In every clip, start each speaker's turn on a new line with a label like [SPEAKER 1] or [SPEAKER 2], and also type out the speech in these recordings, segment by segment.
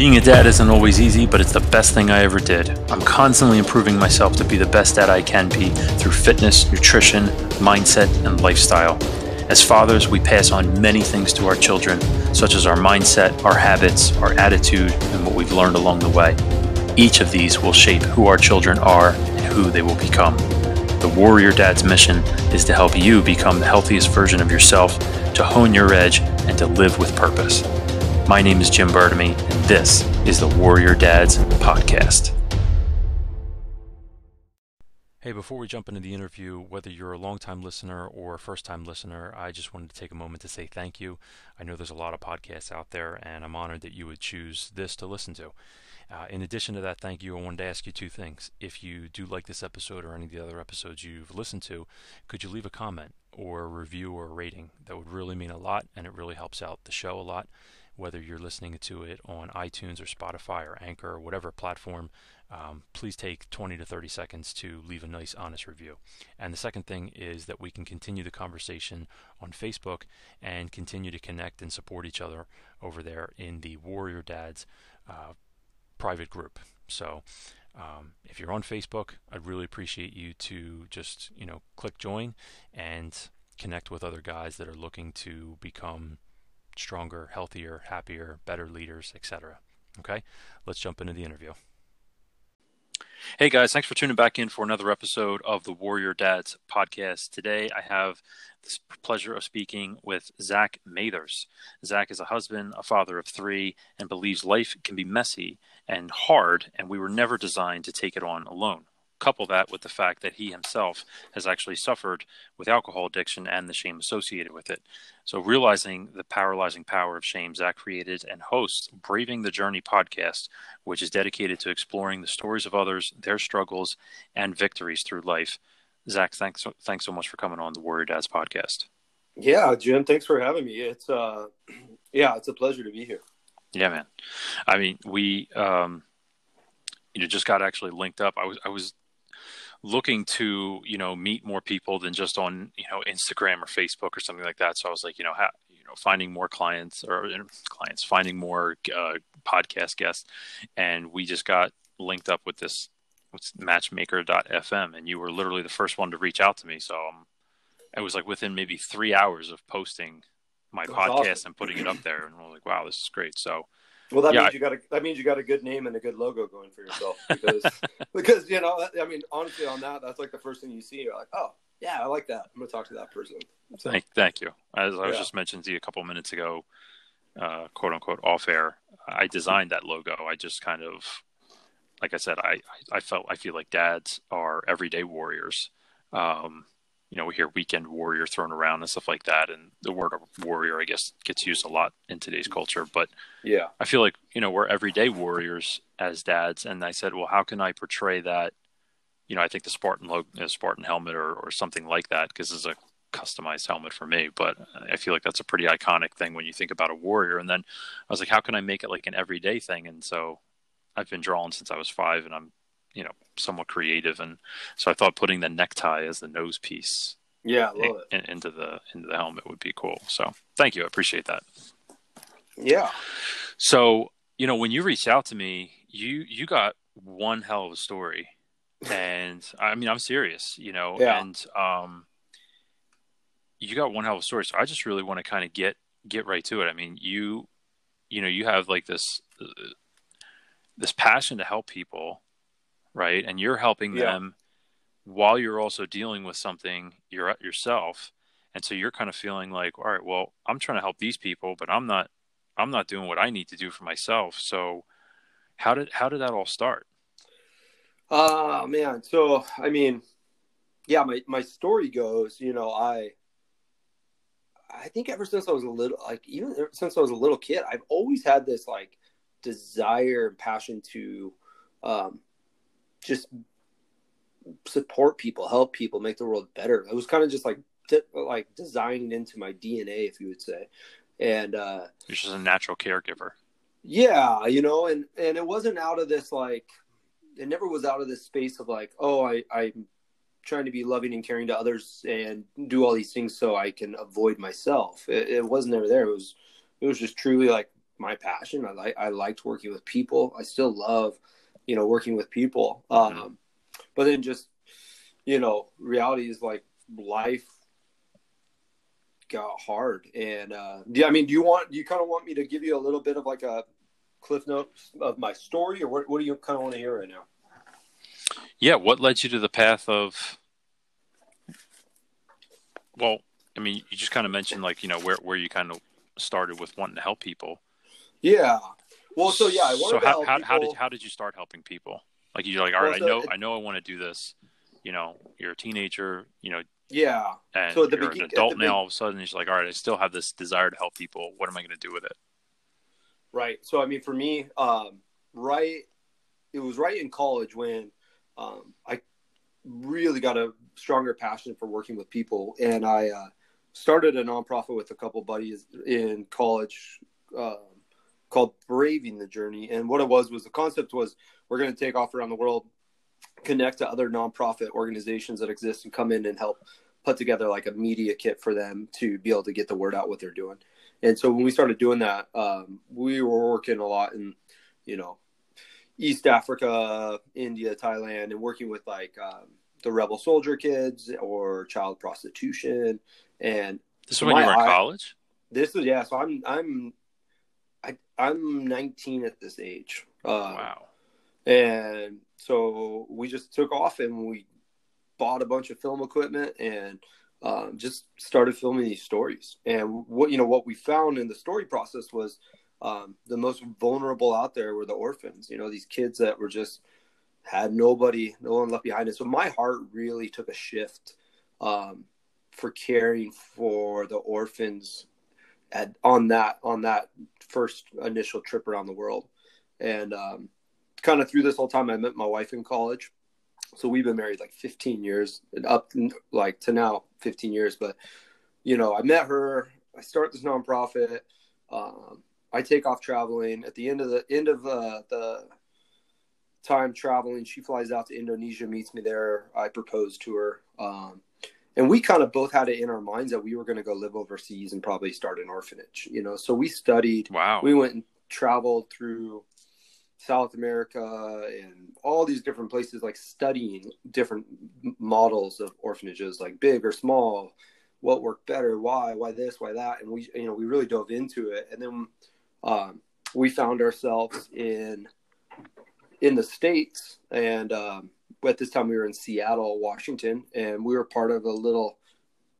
[SPEAKER 1] Being a dad isn't always easy, but it's the best thing I ever did. I'm constantly improving myself to be the best dad I can be through fitness, nutrition, mindset, and lifestyle. As fathers, we pass on many things to our children, such as our mindset, our habits, our attitude, and what we've learned along the way. Each of these will shape who our children are and who they will become. The Warrior Dad's mission is to help you become the healthiest version of yourself, to hone your edge, and to live with purpose. My name is Jim Bertamy, and this is the Warrior Dads Podcast. Hey, before we jump into the interview, whether you're a long-time listener or a first-time listener, I just wanted to take a moment to say thank you. I know there's a lot of podcasts out there, and I'm honored that you would choose this to listen to. Uh, in addition to that, thank you. I wanted to ask you two things. If you do like this episode or any of the other episodes you've listened to, could you leave a comment or a review or a rating? That would really mean a lot, and it really helps out the show a lot whether you're listening to it on iTunes or Spotify or Anchor or whatever platform, um, please take 20 to 30 seconds to leave a nice, honest review. And the second thing is that we can continue the conversation on Facebook and continue to connect and support each other over there in the Warrior Dads uh, private group. So, um, if you're on Facebook, I'd really appreciate you to just you know click join and connect with other guys that are looking to become stronger, healthier, happier, better leaders, etc. Okay, let's jump into the interview. Hey guys, thanks for tuning back in for another episode of the Warrior Dads podcast. Today I have the pleasure of speaking with Zach Mathers. Zach is a husband, a father of three, and believes life can be messy and hard, and we were never designed to take it on alone couple that with the fact that he himself has actually suffered with alcohol addiction and the shame associated with it. So, realizing the paralyzing power of shame, Zach created and hosts Braving the Journey podcast, which is dedicated to exploring the stories of others, their struggles, and victories through life. Zach, thanks, thanks so much for coming on the Warrior Dads podcast.
[SPEAKER 2] Yeah, Jim, thanks for having me. It's uh, yeah, it's a pleasure to be here.
[SPEAKER 1] Yeah, man. I mean, we um, you know just got actually linked up. I was I was looking to you know meet more people than just on you know Instagram or Facebook or something like that. So I was like, you know, how, you know, finding more clients or clients, finding more uh, podcast guests, and we just got linked up with this what's matchmaker.fm, and you were literally the first one to reach out to me. So um, it was like within maybe three hours of posting my That's podcast awesome. and putting it up there, and we're like, wow, this is great. So
[SPEAKER 2] well, that yeah, means you got a that means you got a good name and a good logo going for yourself because because you know I mean honestly on that that's like the first thing you see you're like oh yeah I like that I'm gonna talk to that person.
[SPEAKER 1] So, thank thank you. As I was yeah. just mentioning to you a couple minutes ago, uh, quote unquote off air, I designed that logo. I just kind of like I said I I felt I feel like dads are everyday warriors. Um, you know, we hear weekend warrior thrown around and stuff like that. And the word warrior, I guess, gets used a lot in today's culture. But
[SPEAKER 2] yeah,
[SPEAKER 1] I feel like, you know, we're everyday warriors as dads. And I said, well, how can I portray that? You know, I think the Spartan the Spartan helmet or, or something like that, because it's a customized helmet for me. But I feel like that's a pretty iconic thing when you think about a warrior. And then I was like, how can I make it like an everyday thing? And so I've been drawing since I was five and I'm you know somewhat creative. And so i thought putting the necktie as the nose piece
[SPEAKER 2] yeah
[SPEAKER 1] in, into the into the helmet would be cool. So thank you. I appreciate that.
[SPEAKER 2] Yeah.
[SPEAKER 1] So you know when you reached out to me you you got one hell of a story. And i mean i'm serious you know yeah. and um you got one hell of a story. So i just really want to kind of get get right to it. I mean you you know you have like this uh, this passion to help people right? And you're helping yeah. them while you're also dealing with something you're at yourself. And so you're kind of feeling like, all right, well, I'm trying to help these people, but I'm not I'm not doing what I need to do for myself. So how did how did that all start?
[SPEAKER 2] Uh man, so I mean, yeah, my my story goes, you know, I I think ever since I was a little like even since I was a little kid, I've always had this like desire and passion to um just support people, help people, make the world better. It was kind of just like like designed into my DNA, if you would say. And uh,
[SPEAKER 1] you're just a natural caregiver.
[SPEAKER 2] Yeah, you know, and and it wasn't out of this like, it never was out of this space of like, oh, I I'm trying to be loving and caring to others and do all these things so I can avoid myself. It, it wasn't ever there. It was it was just truly like my passion. I like I liked working with people. I still love, you know, working with people. Mm-hmm. Um, but then just, you know, reality is like life got hard. And uh, yeah, I mean, do you want do you kind of want me to give you a little bit of like a cliff notes of my story, or what, what do you kind of want to hear right now?
[SPEAKER 1] Yeah, what led you to the path of? Well, I mean, you just kind of mentioned like you know where where you kind of started with wanting to help people.
[SPEAKER 2] Yeah. Well, so yeah, I wanted
[SPEAKER 1] so how, how, how, did how did you start helping people? Like you're like, all right, well, so I know it, I know I want to do this. You know, you're a teenager. You know.
[SPEAKER 2] Yeah.
[SPEAKER 1] And so you're an adult now. all of a sudden, you're like, all right, I still have this desire to help people. What am I going to do with it?
[SPEAKER 2] Right. So I mean, for me, um, right, it was right in college when um, I really got a stronger passion for working with people, and I uh, started a nonprofit with a couple buddies in college uh, called Braving the Journey. And what it was was the concept was we're going to take off around the world, connect to other nonprofit organizations that exist, and come in and help put together like a media kit for them to be able to get the word out what they're doing. And so when we started doing that, um, we were working a lot in, you know, East Africa, India, Thailand, and working with like um, the rebel soldier kids or child prostitution. And
[SPEAKER 1] this is when you were in college.
[SPEAKER 2] This is yeah. So I'm I'm I, I'm 19 at this age.
[SPEAKER 1] Uh, wow.
[SPEAKER 2] And so we just took off and we bought a bunch of film equipment and um, just started filming these stories. And what you know, what we found in the story process was um, the most vulnerable out there were the orphans. You know, these kids that were just had nobody, no one left behind. And so my heart really took a shift um, for caring for the orphans at on that on that first initial trip around the world. And um, kind of through this whole time, I met my wife in college. So we've been married like 15 years up like to now 15 years. But you know i met her i start this nonprofit um, i take off traveling. At the end of the end of uh, the time traveling she flies out to indonesia meets me there. I propose to her um, and we kind of both had it in our minds that we were going to go live overseas and probably start an orphanage you know? So we studied.
[SPEAKER 1] Wow.
[SPEAKER 2] We went and traveled through South America and all these different places, like studying different models of orphanages, like big or small, what worked better, why, why this, why that, and we, you know, we really dove into it, and then um, we found ourselves in in the states, and um, at this time we were in Seattle, Washington, and we were part of a little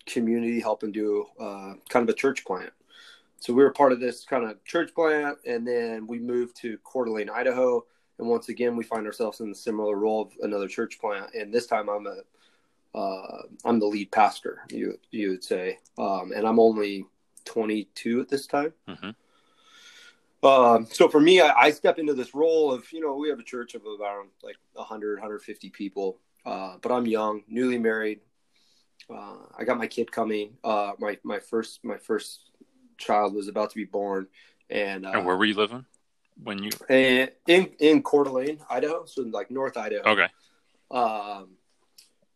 [SPEAKER 2] community helping do uh, kind of a church plant so we were part of this kind of church plant, and then we moved to Coeur d'Alene, Idaho, and once again we find ourselves in the similar role of another church plant. And this time I'm a uh, I'm the lead pastor, you you would say, um, and I'm only 22 at this time. Mm-hmm. Um, so for me, I, I, step into this role of you know we have a church of about like 100 150 people, uh, but I'm young, newly married. Uh, I got my kid coming. Uh, my my first my first child was about to be born. And, uh,
[SPEAKER 1] and where were you living when you?
[SPEAKER 2] in in Coeur d'Alene, Idaho, so like North Idaho.
[SPEAKER 1] Okay.
[SPEAKER 2] Um,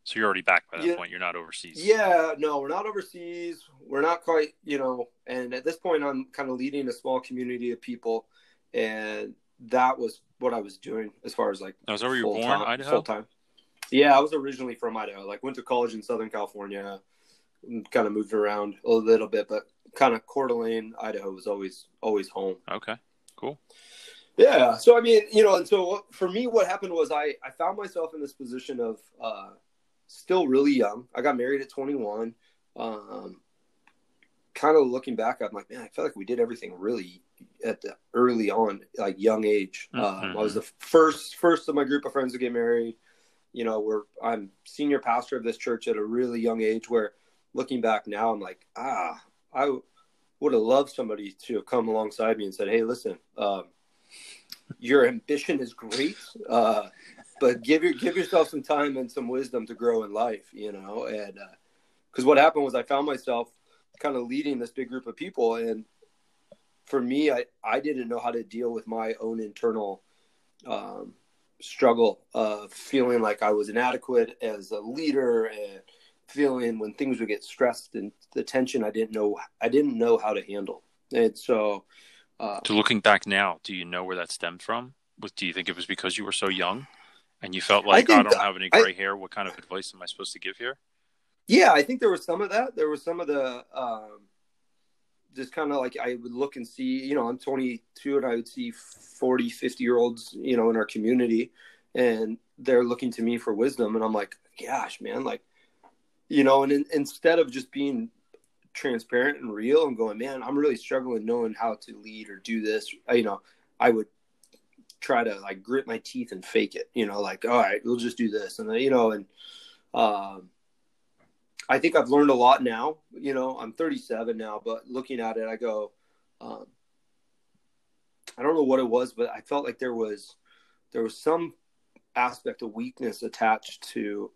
[SPEAKER 1] so you're already back by that yeah, point. You're not overseas.
[SPEAKER 2] Yeah, no, we're not overseas. We're not quite, you know. And at this point, I'm kind of leading a small community of people, and that was what I was doing as far as like.
[SPEAKER 1] That was where you born, time, Idaho.
[SPEAKER 2] Full time. Yeah, I was originally from Idaho. Like, went to college in Southern California, kind of moved around a little bit, but kind of Coeur d'Alene, Idaho was always always home.
[SPEAKER 1] Okay, cool.
[SPEAKER 2] Yeah, so I mean, you know, and so for me, what happened was I I found myself in this position of uh, still really young. I got married at 21. Um, kind of looking back, I'm like, man, I felt like we did everything really at the early on, like young age. Mm-hmm. Um, I was the first first of my group of friends to get married. You know, we're I'm senior pastor of this church at a really young age. Where looking back now, I'm like, ah, I would have loved somebody to have come alongside me and said, "Hey, listen, um, your ambition is great, uh, but give your give yourself some time and some wisdom to grow in life." You know, and because uh, what happened was I found myself kind of leading this big group of people, and for me, I I didn't know how to deal with my own internal. Um, struggle of feeling like I was inadequate as a leader and feeling when things would get stressed and the tension I didn't know I didn't know how to handle. And so Uh,
[SPEAKER 1] So looking back now, do you know where that stemmed from? Do you think it was because you were so young and you felt like I,
[SPEAKER 2] think-
[SPEAKER 1] don't have any
[SPEAKER 2] I-
[SPEAKER 1] gray hair? What kind of advice am I supposed to give here?
[SPEAKER 2] yeah, I think there was some of that. There was some of the um, just kind of like I would look and see, you know, I'm 22 and I would see 40, 50 year olds, you know, in our community and they're looking to me for wisdom. And I'm like, gosh, man, like, you know, and in, instead of just being transparent and real and going, man, I'm really struggling knowing how to lead or do this, I- you know, I would try to like grit my teeth and fake it, you know, like, all right, we'll just do this. And, then, you know, and, um, I think I've learned a lot now. You know, I'm 37 now, but looking at it, I go, um, I don't know what it was, but I felt like there was there was some aspect of weakness attached to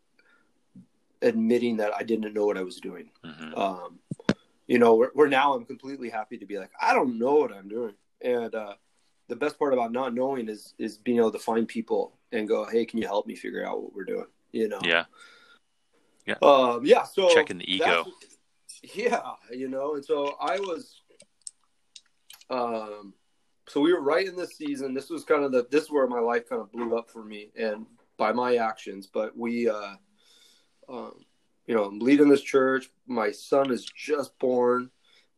[SPEAKER 2] admitting that I didn't know what I was doing.
[SPEAKER 1] hmm
[SPEAKER 2] Um, you know, where, where now I'm completely happy to be like, I don't know what I'm doing, and uh, the best part about not knowing is is being able to find people and go, hey, can you help me figure out what we're doing? You know,
[SPEAKER 1] Yeah.
[SPEAKER 2] um, yeah. So
[SPEAKER 1] Checking the ego.
[SPEAKER 2] Yeah, you know, and so I was, um, so we were right in this season. This was kind of the this is where my life kind of blew up for me, and by my actions. But we, uh, um, you know, I'm leading this church. My son is just born,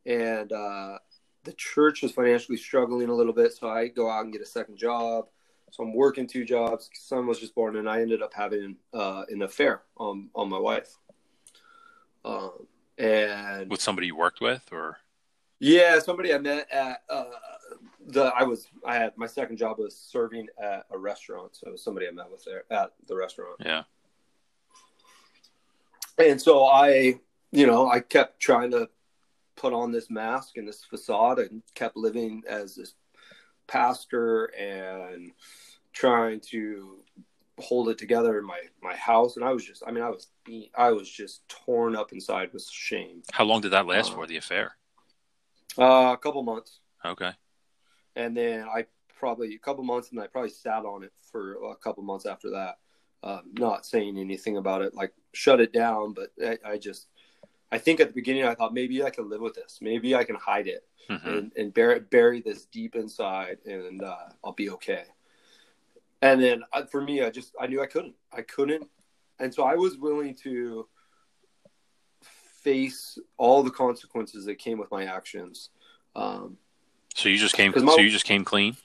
[SPEAKER 2] and uh, the church was financially struggling a little bit. So I go out and get a second job. So I'm working two jobs. Son was just born, and I ended up having uh, an affair on on my wife. Um, and
[SPEAKER 1] With somebody you worked with, or
[SPEAKER 2] yeah, somebody I met at uh, the I was I had my second job was serving at a restaurant, so somebody I met with there at the restaurant.
[SPEAKER 1] yeah,
[SPEAKER 2] And so I, you know, I kept trying to put on this mask and this facade and kept living as this pastor and trying to hold it together in my my house and I was just I mean I was beat, I was just torn up inside with shame.
[SPEAKER 1] how long did that last
[SPEAKER 2] Uh,
[SPEAKER 1] for? The affair.
[SPEAKER 2] Uh, a couple months.
[SPEAKER 1] Okay.
[SPEAKER 2] and then I probably a couple months, and I probably sat on it for a couple months after that, um, not saying anything about it, like shut it down. But I, I just, I think at the beginning I thought maybe I can live with this, maybe I can hide it
[SPEAKER 1] hmm
[SPEAKER 2] and, and bury, bury this deep inside, and uh, I'll be okay. And then uh, for me, I just I knew I couldn't, I couldn't, and so I was willing to face all the consequences that came with my actions. Um,
[SPEAKER 1] So you just came,
[SPEAKER 2] my-
[SPEAKER 1] so you just came clean.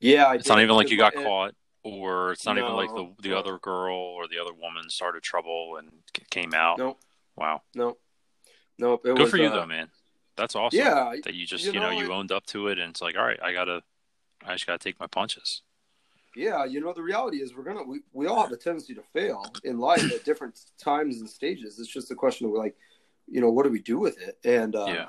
[SPEAKER 2] yeah, I
[SPEAKER 1] It's not even like you got
[SPEAKER 2] my-
[SPEAKER 1] caught, or it's not even like the the
[SPEAKER 2] no.
[SPEAKER 1] other girl or the other woman started trouble and came out.
[SPEAKER 2] No,
[SPEAKER 1] Wow.
[SPEAKER 2] no, no. It
[SPEAKER 1] Good
[SPEAKER 2] was,
[SPEAKER 1] for you
[SPEAKER 2] uh,
[SPEAKER 1] though, man. That's awesome.
[SPEAKER 2] Yeah,
[SPEAKER 1] That you just
[SPEAKER 2] you
[SPEAKER 1] you know,
[SPEAKER 2] know,
[SPEAKER 1] you
[SPEAKER 2] I-
[SPEAKER 1] owned up to it, and it's like, all right, I gotta, I just gotta take my punches.
[SPEAKER 2] yeah. You know, the reality is we're gonna we, we all have a tendency to fail in life at different times and stages. It's just a question of like, you know, what do we do with it? And uh,
[SPEAKER 1] Yeah.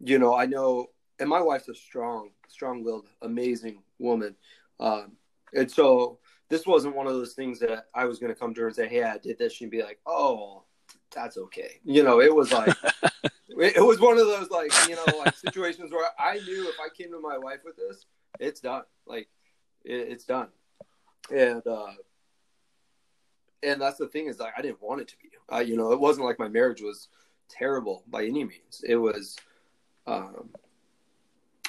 [SPEAKER 2] you know, I know, and my wife's a strong, strong-willed, amazing woman, um, and so this wasn't one of those things that I was going to come to her and say, "Hey, I did this," she'd be like, "Oh, that's okay." You know, it was like, it was one of those like, you know, like situations where I knew if I came to my wife with this, it's done. Like, it, it's done, and uh, and that's the thing is like I didn't want it to be. Uh, you know, it wasn't like my marriage was terrible by any means. It was, um,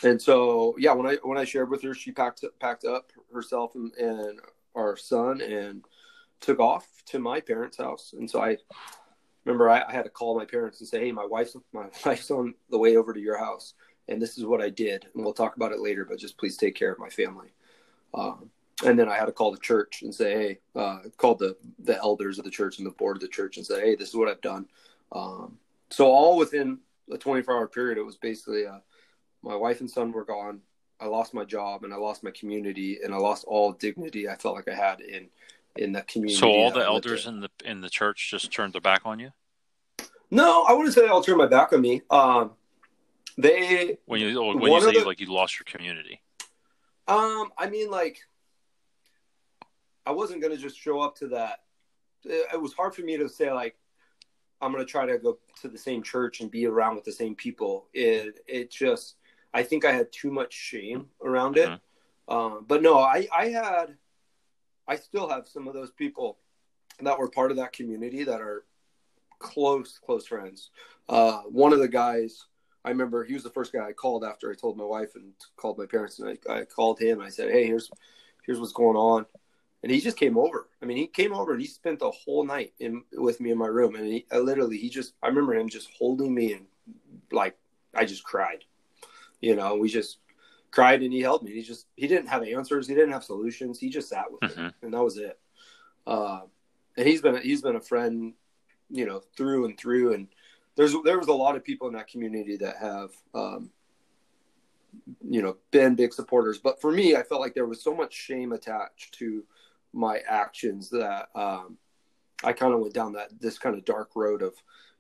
[SPEAKER 2] and so yeah, when I when I shared with her, she packed packed up herself and, and our son and took off to my parents' house. And so I remember I, I had to call my parents and say, "Hey, my wife's my wife's on the way over to your house, and this is what I did, and we'll talk about it later. But just please take care of my family." Um, and then I had to call the church and say, "Hey," uh, called the the elders of the church and the board of the church and say, "Hey, this is what I've done." Um, so all within a 24 hour period, it was basically uh, my wife and son were gone. I lost my job and I lost my community and I lost all dignity I felt like I had in in the community.
[SPEAKER 1] So all the elders
[SPEAKER 2] in.
[SPEAKER 1] the in the church just turned their back on you
[SPEAKER 2] No, I wouldn't say they all turned my back on me. Um, they
[SPEAKER 1] when you when you say
[SPEAKER 2] the-
[SPEAKER 1] like you lost your community.
[SPEAKER 2] Um, I mean, like, I wasn't gonna just show up to that. It, it was hard for me to say like, I'm gonna try to go to the same church and be around with the same people. It it just, I think I had too much shame around it.
[SPEAKER 1] Mhm.
[SPEAKER 2] Um, but no, I I had, I still have some of those people that were part of that community that are close close friends. Uh, one of the guys I remember he was the first guy I called after I told my wife and called my parents, and I, I called him I said, "Hey, here's here's what's going on," and he just came over. I mean, he came over and he spent the whole night in with me in my room, and he I literally he just I remember him just holding me and like I just cried, you know. We just cried and he helped me. He just he didn't have answers, he didn't have solutions. He just sat with
[SPEAKER 1] Mhm.
[SPEAKER 2] me, and that was it. Uh, and he's been he's been a friend, you know, through and through. And there's there was a lot of people in that community that have, um, you know, been big supporters. But for me, I felt like there was so much shame attached to my actions that um, I kind of went down that this kind of dark road of,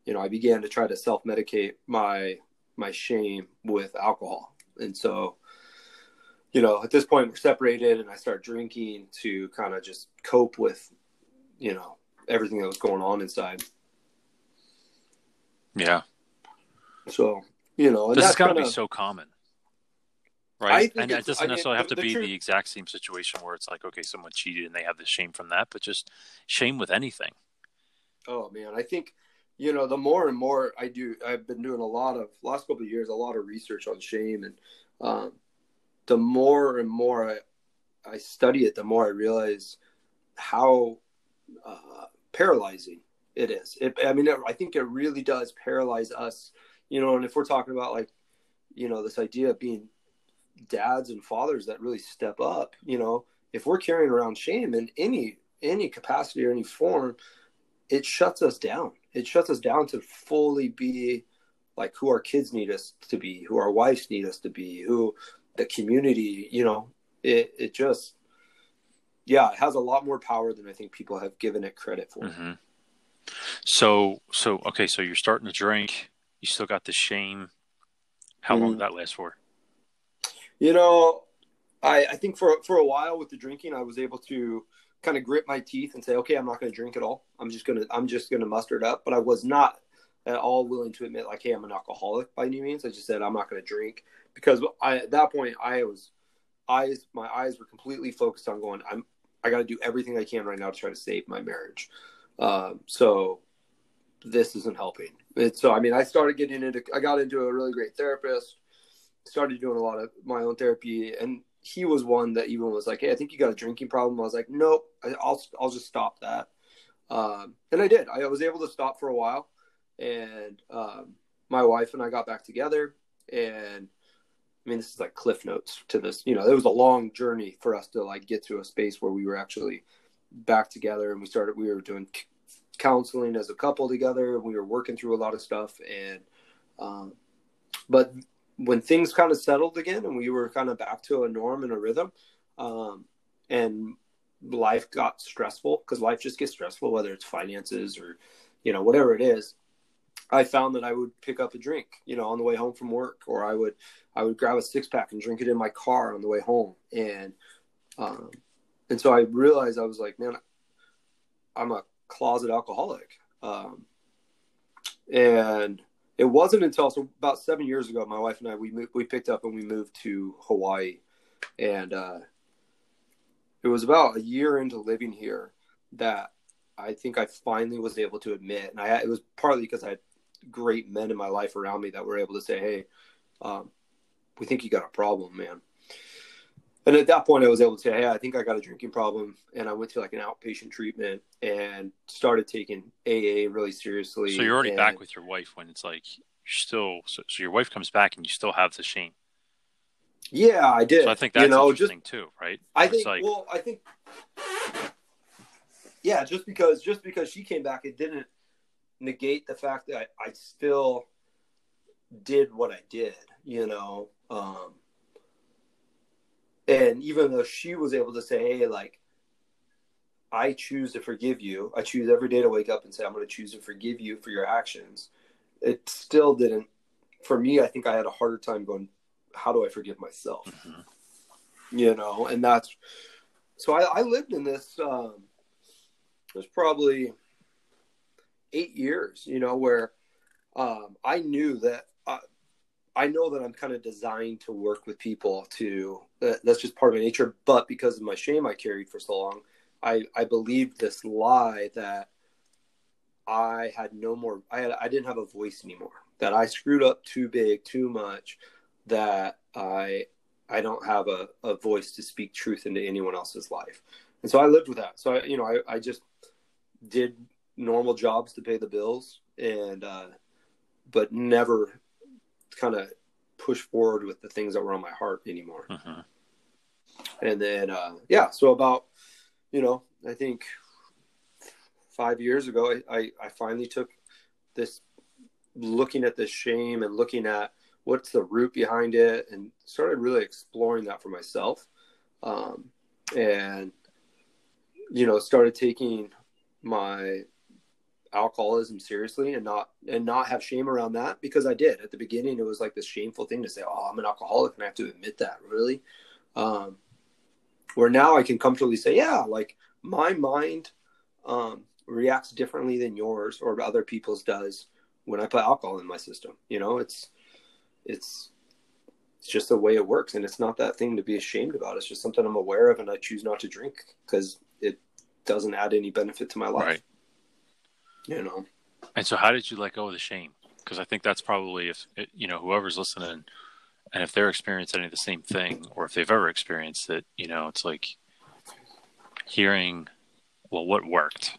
[SPEAKER 2] you know, I began to try to self medicate my my shame with alcohol, and so. You know, at this point, we're separated, and I start drinking to kind of just cope with you know everything that was going on inside.
[SPEAKER 1] Yeah.
[SPEAKER 2] So you know,
[SPEAKER 1] This has
[SPEAKER 2] that's
[SPEAKER 1] got to be so common. Right? And it doesn't necessarily have
[SPEAKER 2] the-
[SPEAKER 1] to
[SPEAKER 2] the
[SPEAKER 1] be
[SPEAKER 2] truth-
[SPEAKER 1] the exact same situation where it's like, okay, someone cheated and they have the shame from that, but just shame with anything.
[SPEAKER 2] Oh man, I think you know the more and more I do. I've been doing a lot of last couple of years, a lot of research on shame, and um, the more and more I I study it, the more I realize how uh, paralyzing it is. It, I mean, it, I think it really does paralyze us. You know, and if we're talking about like, you know, this idea of being dads and fathers that really step up, you know, if we're carrying around shame in any any capacity or any form, it shuts us down. It shuts us down to fully be like who our kids need us to be, who our wives need us to be, who the community, you know, it it just yeah, it has a lot more power than I think people have given it credit for.
[SPEAKER 1] hmm So, so okay, so you're starting to drink. You still got the shame. How long
[SPEAKER 2] Mhm.
[SPEAKER 1] did that last for?
[SPEAKER 2] You know, I, I think for for a while with the drinking, I was able to kind of grit my teeth and say, okay, I'm not going to drink at all. I'm just gonna I'm just gonna muster it up. But I was not at all willing to admit like, hey, I'm an alcoholic by any means. I just said I'm not going to drink because I at that point I was eyes my eyes were completely focused on going. I'm I got to do everything I can right now to try to save my marriage. Um, so this isn't helping. And so I mean, I started getting into I got into a really great therapist started doing a lot of my own therapy and he was one that even was like hey i think you got a drinking problem i was like nope I, will i'll just stop that um, and i did i was able to stop for a while and um, my wife and i got back together and i mean this is like cliff notes to this you know it was a long journey for us to like get to a space where we were actually back together and we started we were doing counseling as a couple together. And we were working through a lot of stuff and um, but when things kind of settled again and we were kind of back to a norm and a rhythm um, and life got stressful because life just gets stressful whether it's finances or you know whatever it is i found that i would pick up a drink you know on the way home from work or i would i would grab a six pack and drink it in my car on the way home. And um, and so i realized i was like man i'm a closet alcoholic. Um, and it wasn't until so about seven years ago, my wife and I we moved, we picked up and we moved to Hawaii, and uh, it was about a year into living here that I think I finally was able to admit, and I it was partly because I great men in my life around me that were able to say, "Hey, um, we think you got a problem, man." And at that point, I was able to say, "Hey, I think I got a drinking problem," and I went to like an outpatient treatment and started taking AA really seriously.
[SPEAKER 1] So you're already
[SPEAKER 2] and-
[SPEAKER 1] back with your wife when it's like you're still. So, so your wife comes back and you still have the shame.
[SPEAKER 2] Yeah, I did.
[SPEAKER 1] So I think that's
[SPEAKER 2] you know, just
[SPEAKER 1] too, right?
[SPEAKER 2] I think.
[SPEAKER 1] like
[SPEAKER 2] well, I think. Yeah, just because just because she came back, it didn't negate the fact that I, I still did what I did. You know, um, and even though she was able to say, "Hey, like, I choose to forgive you. I choose every day to wake up and say I'm going to choose to forgive you for your actions," it still didn't. For me, I think I had a harder time going. How do I forgive myself?
[SPEAKER 1] Mhm.
[SPEAKER 2] you know and that's so i, I lived in this um it was probably eight years you know where um i knew that I, I know that i'm kind of designed to work with people to that, that's just part of my nature but because of my shame i carried for so long i i believed this lie that i had no more i had i didn't have a voice anymore that I screwed up too big, too much, that I I don't have a, a voice to speak truth into anyone else's life. And so I lived with that. So I, you know, I, I just did normal jobs to pay the bills and, uh, but never kind of push forward with the things that were on my heart anymore.
[SPEAKER 1] Mm-hmm.
[SPEAKER 2] And then, uh, yeah, so about, you know, I think five years ago, I, I, I finally took this looking at this shame and looking at what's the root behind it and started really exploring that for myself um, and you know started taking my alcoholism seriously and not and not have shame around that because I did. At the beginning it was like this shameful thing to say oh I'm an alcoholic and I have to admit that really. Um, where now I can comfortably say yeah like my mind um, reacts differently than yours or other people's does when I put alcohol in my system. You know it's it's it's just the way it works and it's not that thing to be ashamed about. It's just something i'm aware of and i choose not to drink because it doesn't add any benefit to my life.
[SPEAKER 1] Right.
[SPEAKER 2] You know
[SPEAKER 1] And so, how did you let go of the shame? Because I think that's probably if it, you know whoever's listening, and if they're experiencing any of the same thing, or if they've ever experienced it, you know, it's like hearing, well, what worked?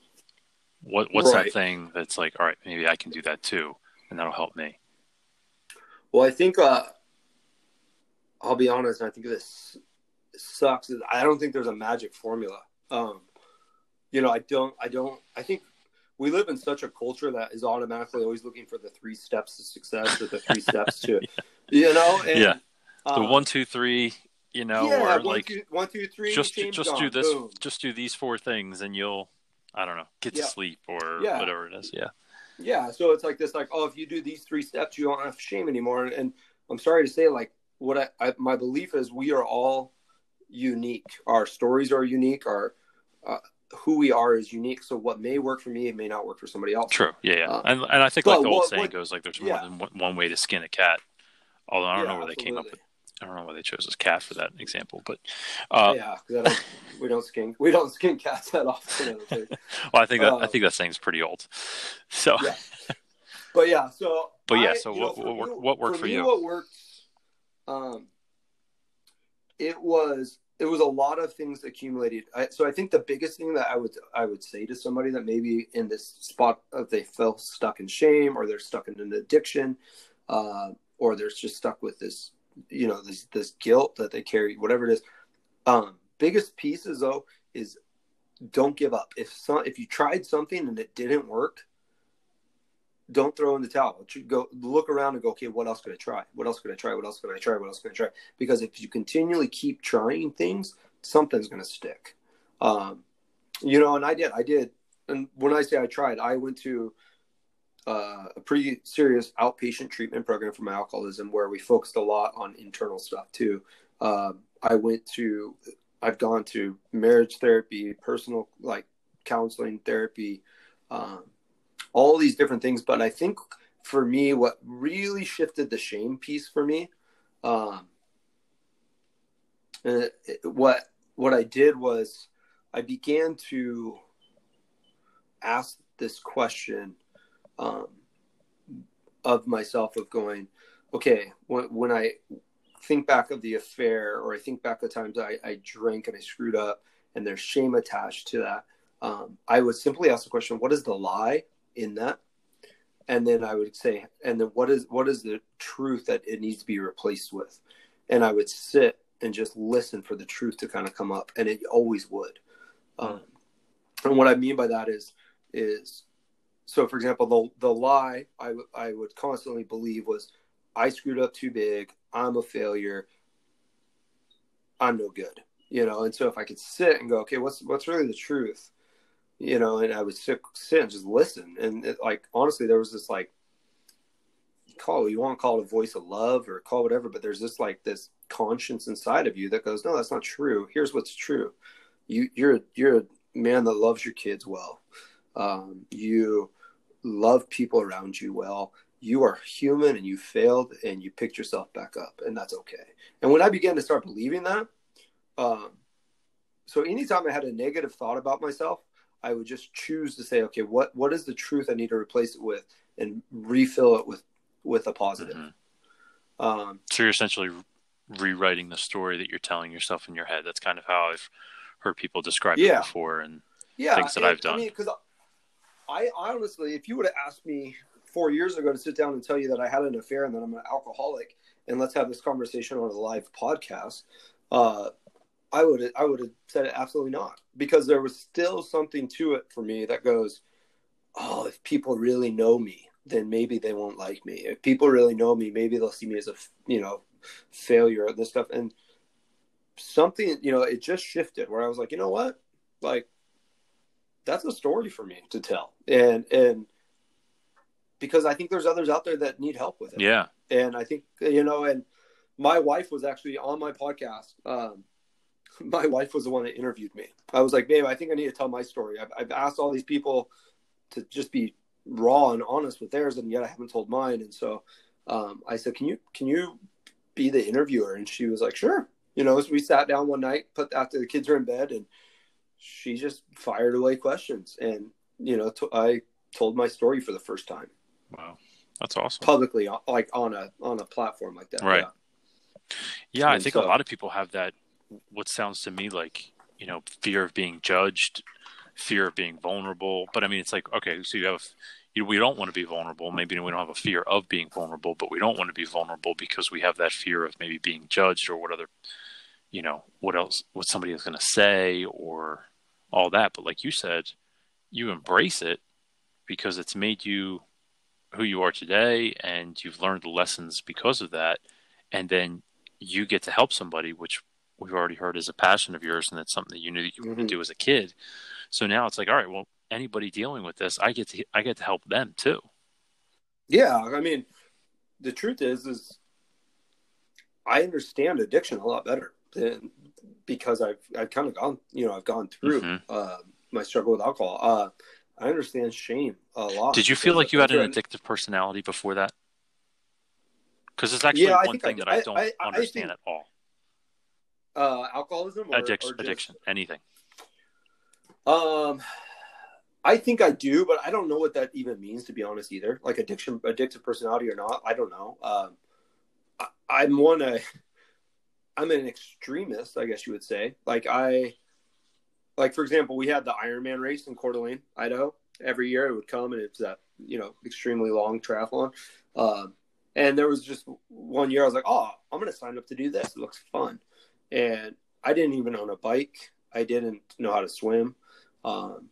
[SPEAKER 1] What what's
[SPEAKER 2] Right.
[SPEAKER 1] that thing that's like, all right, maybe I can do that too, and that'll help me.
[SPEAKER 2] well i think uh i'll be honest i think this sucks is i don't think there's a magic formula um you know i don't i don't i think we live in such a culture that is automatically always looking for the three steps to success or the three steps to you know and,
[SPEAKER 1] Yeah. The
[SPEAKER 2] um,
[SPEAKER 1] one, two, three, you know,
[SPEAKER 2] yeah,
[SPEAKER 1] or
[SPEAKER 2] one,
[SPEAKER 1] like
[SPEAKER 2] two- one, two, three,
[SPEAKER 1] just just
[SPEAKER 2] gone,
[SPEAKER 1] do this,
[SPEAKER 2] boom.
[SPEAKER 1] just do these four things, and you'll, I don't know, get to sleep or
[SPEAKER 2] Yeah.
[SPEAKER 1] whatever it is. Yeah.
[SPEAKER 2] Yeah, so it's like this, like, oh, if you do these three steps, you don't have shame anymore. And, and I'm sorry to say, like, what I, I my belief is, we are all unique. Our stories are unique. Our uh, who we are is unique. So what may work for me, it may not work for somebody else.
[SPEAKER 1] True. Yeah, yeah.
[SPEAKER 2] Uh,
[SPEAKER 1] and and I think like the old
[SPEAKER 2] what-
[SPEAKER 1] saying
[SPEAKER 2] what-
[SPEAKER 1] goes, like there's
[SPEAKER 2] yeah.
[SPEAKER 1] more than one, way to skin a cat. Although I don't
[SPEAKER 2] Yeah,
[SPEAKER 1] know where they came up with. I don't know why they chose this cat for that example, but uh,
[SPEAKER 2] yeah, I don't, we don't skin we don't skin cats that often. I
[SPEAKER 1] well, I think that I
[SPEAKER 2] Uh,
[SPEAKER 1] think that saying's pretty old. So
[SPEAKER 2] Yeah. But yeah, so
[SPEAKER 1] But yeah,
[SPEAKER 2] I-
[SPEAKER 1] so
[SPEAKER 2] know,
[SPEAKER 1] what-
[SPEAKER 2] for
[SPEAKER 1] what worked- what worked for
[SPEAKER 2] me,
[SPEAKER 1] you?
[SPEAKER 2] What worked? Um, it was it was a lot of things accumulated. I, so I think the biggest thing that I would I would say to somebody that maybe in this spot of they feel stuck in shame or they're stuck in an addiction, uh, or they're just stuck with this you know this this guilt that they carry, whatever it is. Um, biggest pieces though is don't give up. If some if you tried something and it didn't work, don't throw in the towel. Go look around and go, okay, what else could I try? What else could I try? What else could I try? What else could I try? Because if you continually keep trying things, something's going to stick. Um, you know, and I did. I did. And when I say I tried, I went to uh, a pretty serious outpatient treatment program for my alcoholism where we focused a lot on internal stuff too. Um, I went to, I've gone to marriage therapy, personal like counseling therapy, um, all these different things. But I think for me, what really shifted the shame piece for me, um, uh, what what I did was I began to ask this question um, of myself of going, okay, when, when I think back of the affair or I think back the times I, I drank and I screwed up and there's shame attached to that, um, I would simply ask the question, what is the lie in that? And then I would say, and then what is what is the truth that it needs to be replaced with? And I would sit and just listen for the truth to kind of come up, and it always would. Um, and what I mean by that is, is so for example, the the lie I, w- I would constantly believe was, I screwed up too big. I'm a failure. I'm no good, you know. And so if I could sit and go, okay, what's what's really the truth, you know, and I would sit sit and just listen, and it, like honestly, there was this like call you want to call it a voice of love or call whatever, but there's this like this conscience inside of you that goes, no, that's not true. Here's what's true. You you're you're a man that loves your kids well. Um, you love people around you well. You are human and you failed and you picked yourself back up, and that's okay. And when I began to start believing that, um, so anytime I had a negative thought about myself, I would just choose to say, okay, what what is the truth I need to replace it with, and refill it with with a positive.
[SPEAKER 1] Mhm.
[SPEAKER 2] Um,
[SPEAKER 1] So you're essentially rewriting the story that you're telling yourself in your head. That's kind of how I've heard people describe it before. And
[SPEAKER 2] yeah,
[SPEAKER 1] Things that
[SPEAKER 2] and-
[SPEAKER 1] I've done.
[SPEAKER 2] I mean, because I, I honestly, if you would have asked me four years ago to sit down and tell you that I had an affair and that I'm an alcoholic, and let's have this conversation on a live podcast, uh, I would I would have said it absolutely not because there was still something to it for me that goes, oh, if people really know me, then maybe they won't like me. If people really know me, maybe they'll see me as a you know failure and this stuff. And something you know it just shifted where I was like, you know what, like that's a story for me to tell, and and because I think there's others out there that need help with it
[SPEAKER 1] yeah,
[SPEAKER 2] and I think you know, and my wife was actually on my podcast. Um, my wife was the one that interviewed me. I was like, babe, I think I need to tell my story. I've, I've asked all these people to just be raw and honest with theirs, and yet I haven't told mine. And so um, I said, can you can you be the interviewer? And she was like, sure. You know, so we sat down one night, put after the kids were in bed, and she just fired away questions, and you know, t- I told my story for the first time
[SPEAKER 1] wow, that's awesome.
[SPEAKER 2] publicly, like on a on a platform like that.
[SPEAKER 1] Right.
[SPEAKER 2] Yeah.
[SPEAKER 1] Yeah, I think
[SPEAKER 2] so-
[SPEAKER 1] a lot of people have that. What sounds to me like you know fear of being judged, fear of being vulnerable. But I mean, it's like okay, so you have you we don't want to be vulnerable. Maybe we don't have a fear of being vulnerable, but we don't want to be vulnerable because we have that fear of maybe being judged or what other, you know, what else, what somebody is going to say or all that. But like you said, you embrace it because it's made you who you are today, and you've learned the lessons because of that, and then you get to help somebody, which we've already heard is a passion of yours, and it's something that you knew that you wanted
[SPEAKER 2] Mhm.
[SPEAKER 1] to do as a kid. So now it's like, all right, well, anybody dealing with this, I get to I get to help them too.
[SPEAKER 2] Yeah, I mean, the truth is, is I understand addiction a lot better than because I've I've kind of gone, you know, I've gone through
[SPEAKER 1] Mhm.
[SPEAKER 2] uh, my struggle with alcohol. Uh, I understand shame a lot.
[SPEAKER 1] Did you feel like you had an addictive personality before that? Because it's actually
[SPEAKER 2] Yeah,
[SPEAKER 1] one
[SPEAKER 2] think I
[SPEAKER 1] thing that I
[SPEAKER 2] I-
[SPEAKER 1] don't
[SPEAKER 2] I- I
[SPEAKER 1] understand
[SPEAKER 2] think-
[SPEAKER 1] at all.
[SPEAKER 2] Uh, alcoholism or
[SPEAKER 1] Addiction,
[SPEAKER 2] or just-
[SPEAKER 1] addiction, anything.
[SPEAKER 2] Um, I think I do, but I don't know what that even means to be honest either. Like addiction, addictive personality or not, I don't know. Um, I, I'm one. I, I'm an extremist, I guess you would say. Like I, like for example, we had the Ironman race in Coeur d'Alene, Idaho. Every year it would come, and it's that you know extremely long triathlon. Um, and there was just one year I was like, oh, I'm going to sign up to do this. It looks fun. And I didn't even own a bike. I didn't know how to swim. Um,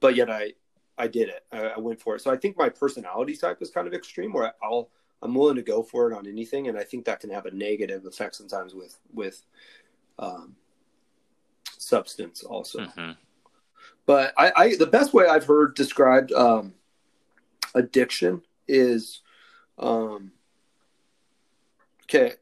[SPEAKER 2] but yet I, I did it. I, I went for it. So I think my personality type is kind of extreme where I'll, I'm willing to go for it on anything. And I think that can have a negative effect sometimes with, with, um, substance also.
[SPEAKER 1] hmm
[SPEAKER 2] But I, I, the best way I've heard described, um, addiction is, um, okay,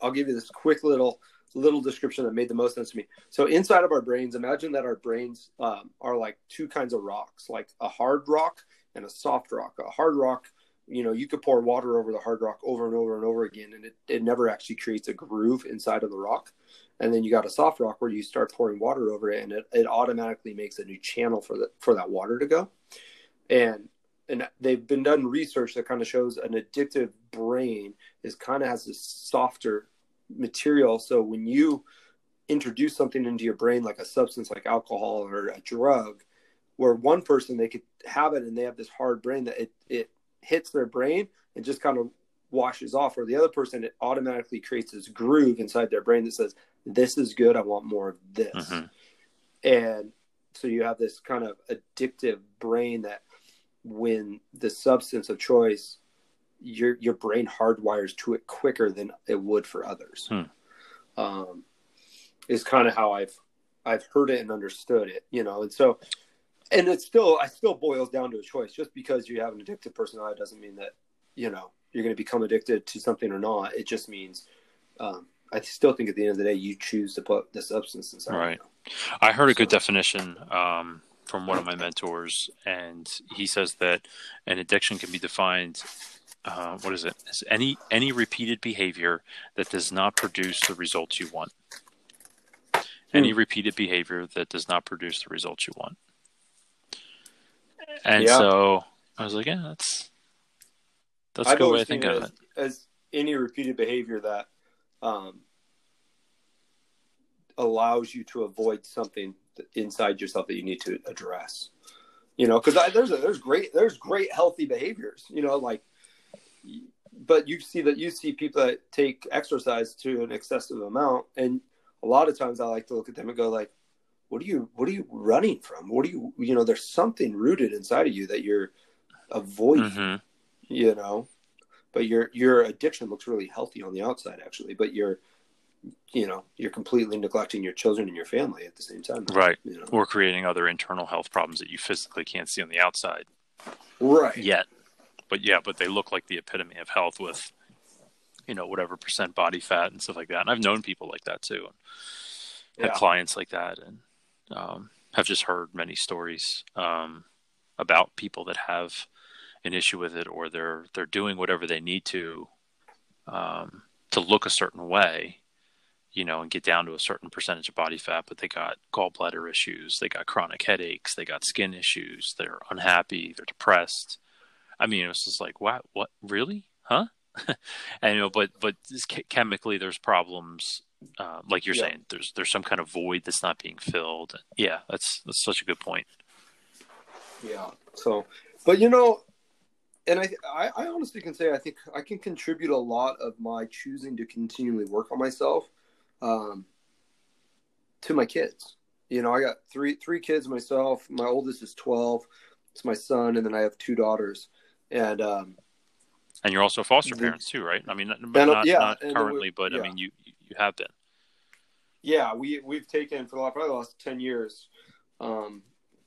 [SPEAKER 2] I'll give you this quick little little description that made the most sense to me. So inside of our brains, imagine that our brains um, are like two kinds of rocks, like a hard rock and a soft rock. A hard rock, you know, you could pour water over the hard rock over and over and over again, and it, it never actually creates a groove inside of the rock. And then you got a soft rock where you start pouring water over it, and it, it automatically makes a new channel for the for that water to go. And and they've been done research that kind of shows an addictive brain is kind of has this softer material. So when you introduce something into your brain, like a substance like alcohol or a drug, where one person they could have it and they have this hard brain that it, it hits their brain and just kind of washes off, or the other person it automatically creates this groove inside their brain that says, This is good, I want more of this.
[SPEAKER 1] Mhm.
[SPEAKER 2] And so you have this kind of addictive brain that when the substance of choice your your brain hardwires to it quicker than it would for others.
[SPEAKER 1] Hmm.
[SPEAKER 2] Um, is kind of how I've I've heard it and understood it, you know. And so, and it's still I still boils down to a choice. Just because you have an addictive personality doesn't mean that you know you're going to become addicted to something or not. It just means um, I still think at the end of the day you choose to put the substance inside.
[SPEAKER 1] Right. I heard a good
[SPEAKER 2] So-
[SPEAKER 1] definition um, from one of my mentors, and he says that an addiction can be defined. Uh, what is it? Any any repeated behavior that does not produce the results you want. Any repeated behavior that does not produce the results you want. And
[SPEAKER 2] Yeah.
[SPEAKER 1] so I was like, yeah, that's That's a good way to think of
[SPEAKER 2] it as any repeated behavior that um, allows you to avoid something inside yourself that you need to address. You know, because there's a, there's great there's great healthy behaviors. You know, like, but you see that you see people that take exercise to an excessive amount, and a lot of times I like to look at them and go like, what are you what are you running from? What are you you know? There's something rooted inside of you that you're avoiding
[SPEAKER 1] hmm
[SPEAKER 2] you know but your your addiction looks really healthy on the outside actually but you're you know you're completely neglecting your children and your family at the same time
[SPEAKER 1] Right.
[SPEAKER 2] you know
[SPEAKER 1] Or creating other internal health problems that you physically can't see on the outside
[SPEAKER 2] right
[SPEAKER 1] yet. But yeah, but they look like the epitome of health with, you know, whatever percent body fat and stuff like that. And I've known people like that too. Had
[SPEAKER 2] Yeah.
[SPEAKER 1] clients like that and um, have just heard many stories um, about people that have an issue with it or they're they're doing whatever they need to um, to look a certain way you know and get down to a certain percentage of body fat but they got gallbladder issues they got chronic headaches they got skin issues they're unhappy they're depressed i mean it was just like what what? Really? Huh? And you know but but this, chemically there's problems uh, like you're
[SPEAKER 2] Yeah.
[SPEAKER 1] saying there's there's some kind of void that's not being filled. Yeah that's that's such a good point.
[SPEAKER 2] Yeah so but you know and I, I i honestly can say i think i can contribute a lot of my choosing to continually work on myself um, to my kids. You know i got three three kids myself. My oldest is 12 it's my son and then i have two daughters and um,
[SPEAKER 1] and you're also foster
[SPEAKER 2] The-
[SPEAKER 1] parents too right i mean not,
[SPEAKER 2] And, uh,
[SPEAKER 1] not,
[SPEAKER 2] yeah,
[SPEAKER 1] not
[SPEAKER 2] then we-
[SPEAKER 1] currently but i mean you you have been
[SPEAKER 2] Yeah, we we've taken for the last, probably the last ten years. Um,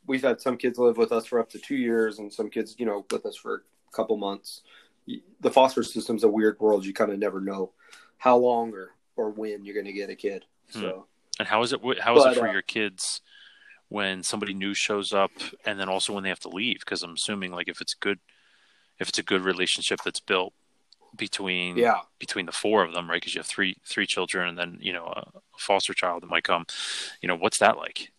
[SPEAKER 2] we've had some kids live with us for up to two years, and some kids, you know, with us for a couple months. The foster system's a weird world. You kind of never know how long or or when you're going to get a kid. So
[SPEAKER 1] And how is it? How is
[SPEAKER 2] But,
[SPEAKER 1] it for
[SPEAKER 2] uh,
[SPEAKER 1] your kids when somebody new shows up, and then also when they have to leave? Because I'm assuming, like, if it's good, if it's a good relationship that's built between
[SPEAKER 2] yeah,
[SPEAKER 1] between the four of them, right? Because you have three three children, and then you know a, foster child that might come. You know, what's that like?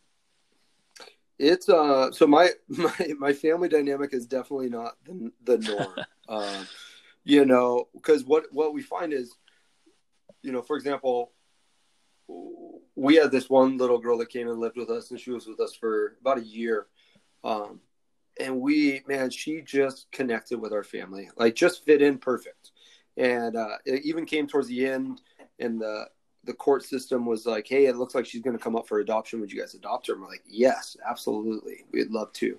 [SPEAKER 2] it's uh. So my my my family dynamic is definitely not the the norm. um, you know, because what what we find is, you know, for example, we had this one little girl that came and lived with us, and she was with us for about a year. Um, and we, man, she just connected with our family, like just fit in perfect. And uh, it even came towards the end, and the the court system was like, "Hey, it looks like she's going to come up for adoption. Would you guys adopt her?" And we're like, "Yes, absolutely, we'd love to."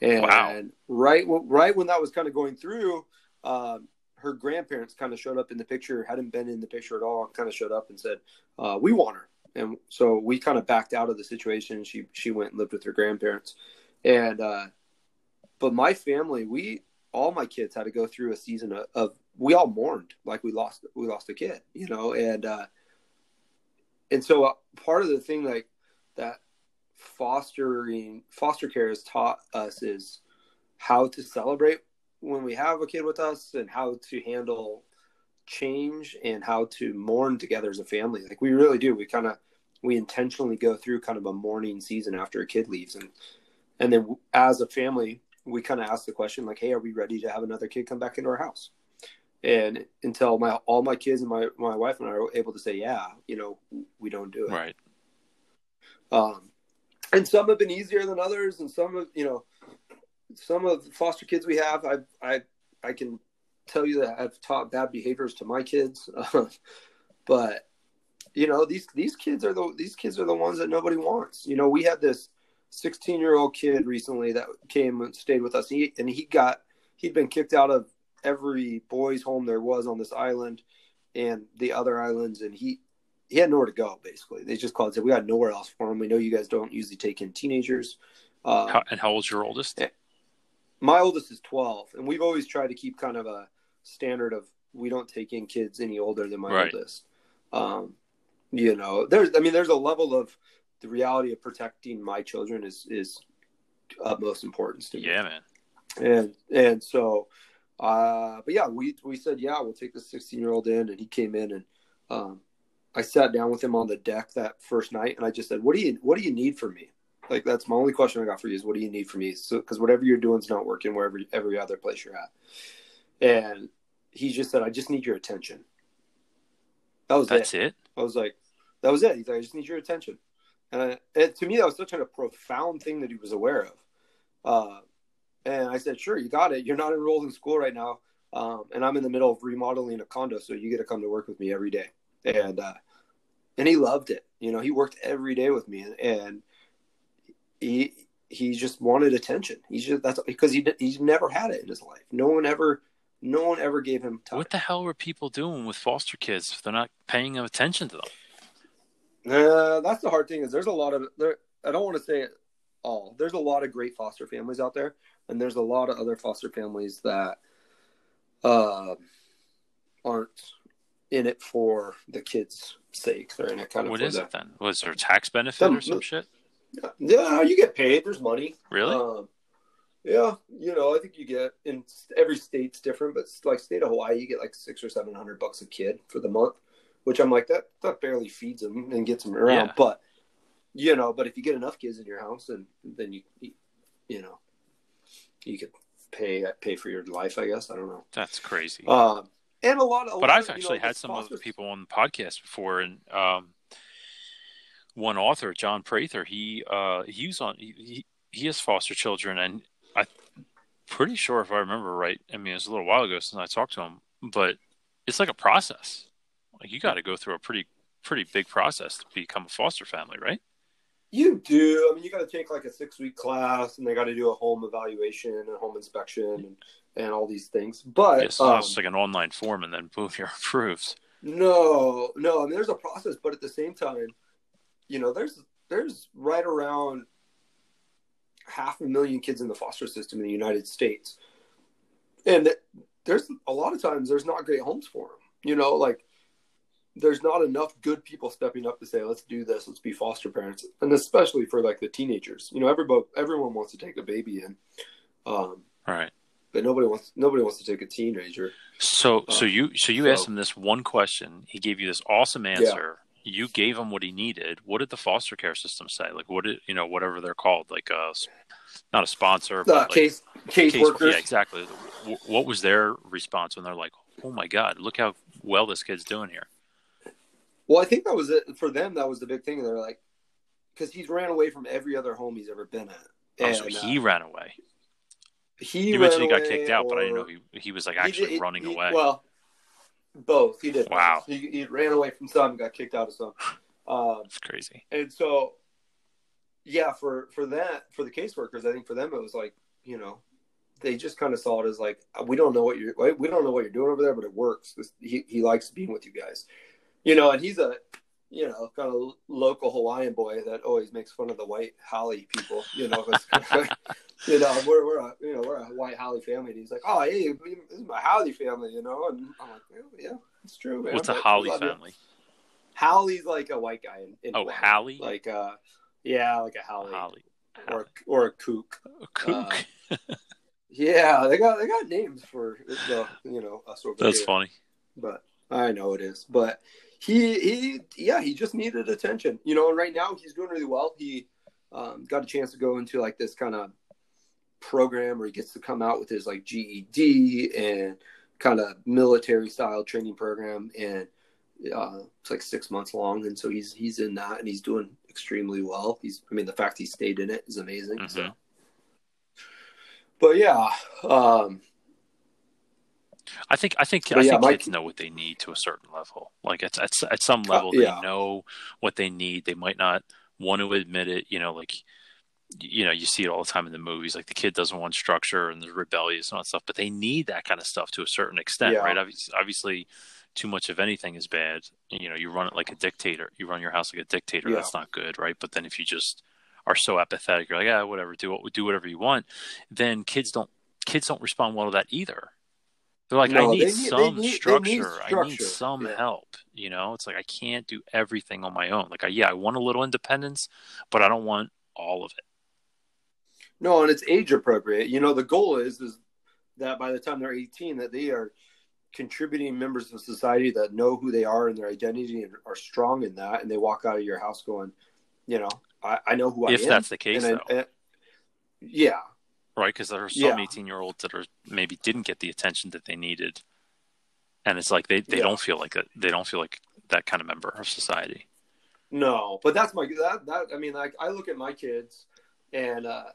[SPEAKER 2] And
[SPEAKER 1] Wow.
[SPEAKER 2] right, right when that was kind of going through, um, her grandparents kind of showed up in the picture, hadn't been in the picture at all, kind of showed up and said, uh, "We want her." And so we kind of backed out of the situation. She she went and lived with her grandparents, and uh, but my family, we all my kids had to go through a season of, of we all mourned like we lost we lost a kid, you know, and uh, and so uh, part of the thing like that fostering foster care has taught us is how to celebrate when we have a kid with us and how to handle change and how to mourn together as a family. Like we really do. We kind of we intentionally go through kind of a mourning season after a kid leaves. And and then as a family we kind of ask the question like hey are we ready to have another kid come back into our house and until my all my kids and my my wife and I are able to say yeah you know we don't do it
[SPEAKER 1] Right.
[SPEAKER 2] um, and some have been easier than others, and some of you know, some of the foster kids we have, I I I can tell you that I've taught bad behaviors to my kids, but you know these these kids are the these kids are the ones that nobody wants. You know, we had this 16 year old kid recently that came and stayed with us, he, and he got he'd been kicked out of every boys' home there was on this island and the other islands, and he he had nowhere to go. Basically, they just called and said, "We got nowhere else for him. We know you guys don't usually take in teenagers." Uh,
[SPEAKER 1] How, and how old's your oldest?
[SPEAKER 2] my oldest is 12, and we've always tried to keep kind of a standard of we don't take in kids any older than my
[SPEAKER 1] Right.
[SPEAKER 2] oldest. Um, you know, there's I mean, there's a level of the reality of protecting my children is is utmost importance to me
[SPEAKER 1] Yeah, man.
[SPEAKER 2] and and so uh but yeah we we said yeah we'll take the 16 year old in and he came in and um i sat down with him on the deck that first night and i just said what do you what do you need from me like that's my only question i got for you is what do you need from me so because whatever you're doing is not working wherever every other place you're at and he just said, "I just need your attention." That was
[SPEAKER 1] That's
[SPEAKER 2] it.
[SPEAKER 1] it.
[SPEAKER 2] I was like, "That was it." He's like, "I just need your attention," and, I, and to me, that was such a profound thing that he was aware of. Uh, and I said, "Sure, you got it. You're not enrolled in school right now, um, and I'm in the middle of remodeling a condo, so you get to come to work with me every day." And uh, and he loved it. You know, he worked every day with me, and, and he he just wanted attention. He's just that's because he he's never had it in his life. No one ever no one ever gave him time.
[SPEAKER 1] What the hell were people doing with foster kids if they're not paying attention to them?
[SPEAKER 2] Uh, that's the hard thing is there's a lot of there. I don't want to say it all. There's a lot of great foster families out there, and there's a lot of other foster families that uh, aren't in it for the kids' sake. They're in it kind of.
[SPEAKER 1] What is
[SPEAKER 2] the,
[SPEAKER 1] it then? Was there a tax benefit
[SPEAKER 2] Some-
[SPEAKER 1] or some shit?
[SPEAKER 2] Yeah, you get paid. There's money.
[SPEAKER 1] Really?
[SPEAKER 2] Um, yeah, you know, I think you get in every state's different, but like state of Hawaii, you get like six or seven hundred bucks a kid for the month, which I'm like that that barely feeds them and gets them around.
[SPEAKER 1] Yeah.
[SPEAKER 2] But you know, but if you get enough kids in your house, then then you you, know you could pay pay for your life. I guess I don't know.
[SPEAKER 1] That's crazy.
[SPEAKER 2] Um, and a lot of, a
[SPEAKER 1] but
[SPEAKER 2] lot
[SPEAKER 1] I've
[SPEAKER 2] of,
[SPEAKER 1] actually
[SPEAKER 2] know,
[SPEAKER 1] had some
[SPEAKER 2] foster-
[SPEAKER 1] other people on the podcast before, and um, one author, John Prather, he uh, he was on he, he he has foster children, and I'm pretty sure if I remember right, I mean it was a little while ago since I talked to him, but it's like a process. Like you got to go through a pretty pretty big process to become a foster family, right?
[SPEAKER 2] You do. I mean, you got to take like a six week class, and they got to do a home evaluation and home inspection and, and all these things. But
[SPEAKER 1] Yes,
[SPEAKER 2] um,
[SPEAKER 1] it's like an online form, and then boom, you're approved.
[SPEAKER 2] no, no. I mean, there's a process, but at the same time, you know, there's there's right around half a million kids in the foster system in the United States, and there's a lot of times there's not great homes for them. You know, like there's not enough good people stepping up to say, let's do this, let's be foster parents, and especially for like the teenagers. You know, everybody, everyone wants to take a baby in, um,
[SPEAKER 1] right.
[SPEAKER 2] but nobody wants nobody wants to take a teenager.
[SPEAKER 1] So, so
[SPEAKER 2] Uh,
[SPEAKER 1] you, so you
[SPEAKER 2] so-
[SPEAKER 1] asked him this one question. He gave you this awesome answer. You gave him what he needed. What did the foster care system say? Like, what did you know? Whatever they're called, like a, s- not a sponsor,
[SPEAKER 2] Uh,
[SPEAKER 1] but like
[SPEAKER 2] case case,
[SPEAKER 1] case-
[SPEAKER 2] workers.
[SPEAKER 1] Yeah, exactly. What was their response when they're like, "Oh my God, look how well this kid's doing here"?
[SPEAKER 2] Well, I think that was it for them. That was the big thing. They're like, because he's ran away from every other home he's ever been at.
[SPEAKER 1] Oh,
[SPEAKER 2] And,
[SPEAKER 1] so
[SPEAKER 2] uh,
[SPEAKER 1] he ran away.
[SPEAKER 2] he
[SPEAKER 1] You mentioned he got kicked out, but I didn't know he he was like actually
[SPEAKER 2] did-
[SPEAKER 1] running
[SPEAKER 2] he-
[SPEAKER 1] away.
[SPEAKER 2] Well, both. He did.
[SPEAKER 1] Wow.
[SPEAKER 2] He, he ran away from some, got kicked out of some. Um,
[SPEAKER 1] It's crazy.
[SPEAKER 2] and so, yeah, for for that, for the caseworkers, I think for them it was like, you know, they just kind of saw it as like, we don't know what you're, we don't know what you're doing over there, but it works. This, he he likes being with you guys, you know, and he's a. You know, kind of local Hawaiian boy that always makes fun of the white haole people. You know, you know, we're we're a you know we're a white haole family. And he's like, oh, hey, this is my haole family, you know, and I'm like, well, yeah, it's true, man.
[SPEAKER 1] What's a haole
[SPEAKER 2] love you."
[SPEAKER 1] family?
[SPEAKER 2] haole's like a white guy in, in
[SPEAKER 1] Oh,
[SPEAKER 2] Hawaii. Like uh, yeah, like a haole,
[SPEAKER 1] haole.
[SPEAKER 2] or or a kook.
[SPEAKER 1] Kook.
[SPEAKER 2] Yeah, they got they got names for the you know us over
[SPEAKER 1] That's
[SPEAKER 2] here.
[SPEAKER 1] funny.
[SPEAKER 2] but I know it is. But he he yeah, he just needed attention, you know. And right now he's doing really well. He um, got a chance to go into like this kind of program where he gets to come out with his like GED and kind of military style training program, and uh, it's like six months long. And so he's he's in that, and he's doing extremely well. He's I mean the fact he stayed in it is amazing. So.
[SPEAKER 1] Mhm.
[SPEAKER 2] But yeah, um,
[SPEAKER 1] I think I think
[SPEAKER 2] But
[SPEAKER 1] I
[SPEAKER 2] yeah,
[SPEAKER 1] think
[SPEAKER 2] my-
[SPEAKER 1] kids know what they need to a certain level. Like at at, at some
[SPEAKER 2] Uh,
[SPEAKER 1] level,
[SPEAKER 2] yeah.
[SPEAKER 1] they know what they need. They might not want to admit it. You know, like you know, you see it all the time in the movies. Like the kid doesn't want structure and they're rebellious and all that stuff, but they need that kind of stuff to a certain extent,
[SPEAKER 2] Yeah.
[SPEAKER 1] right? Obviously, obviously, too much of anything is bad. You know, you run it like a dictator. You run your house like a dictator. That's not good, right? But then if you just are so apathetic, you're like, yeah, whatever, do what do whatever you want. Then kids don't kids don't respond well to that either. They're like, I need
[SPEAKER 2] need-
[SPEAKER 1] some
[SPEAKER 2] need- need
[SPEAKER 1] structure. I need some
[SPEAKER 2] Yeah.
[SPEAKER 1] help. You know, it's like I can't do everything on my own. Like, I, yeah, I want a little independence, but I don't want all of it.
[SPEAKER 2] No, and it's age appropriate. You know, the goal is is that by the time they're 18, that they are contributing members of society that know who they are and their identity and are strong in that, and they walk out of your house going, you know, I, I know who I
[SPEAKER 1] if
[SPEAKER 2] am.
[SPEAKER 1] If that's the case,
[SPEAKER 2] and,
[SPEAKER 1] though,
[SPEAKER 2] I- and- yeah,
[SPEAKER 1] right? Because there are some
[SPEAKER 2] Yeah.
[SPEAKER 1] 18 year olds that are maybe didn't get the attention that they needed and it's like they, they
[SPEAKER 2] Yeah.
[SPEAKER 1] don't feel like it. They don't feel like that kind of member of society.
[SPEAKER 2] No, but that's my that that I mean like I look at my kids and uh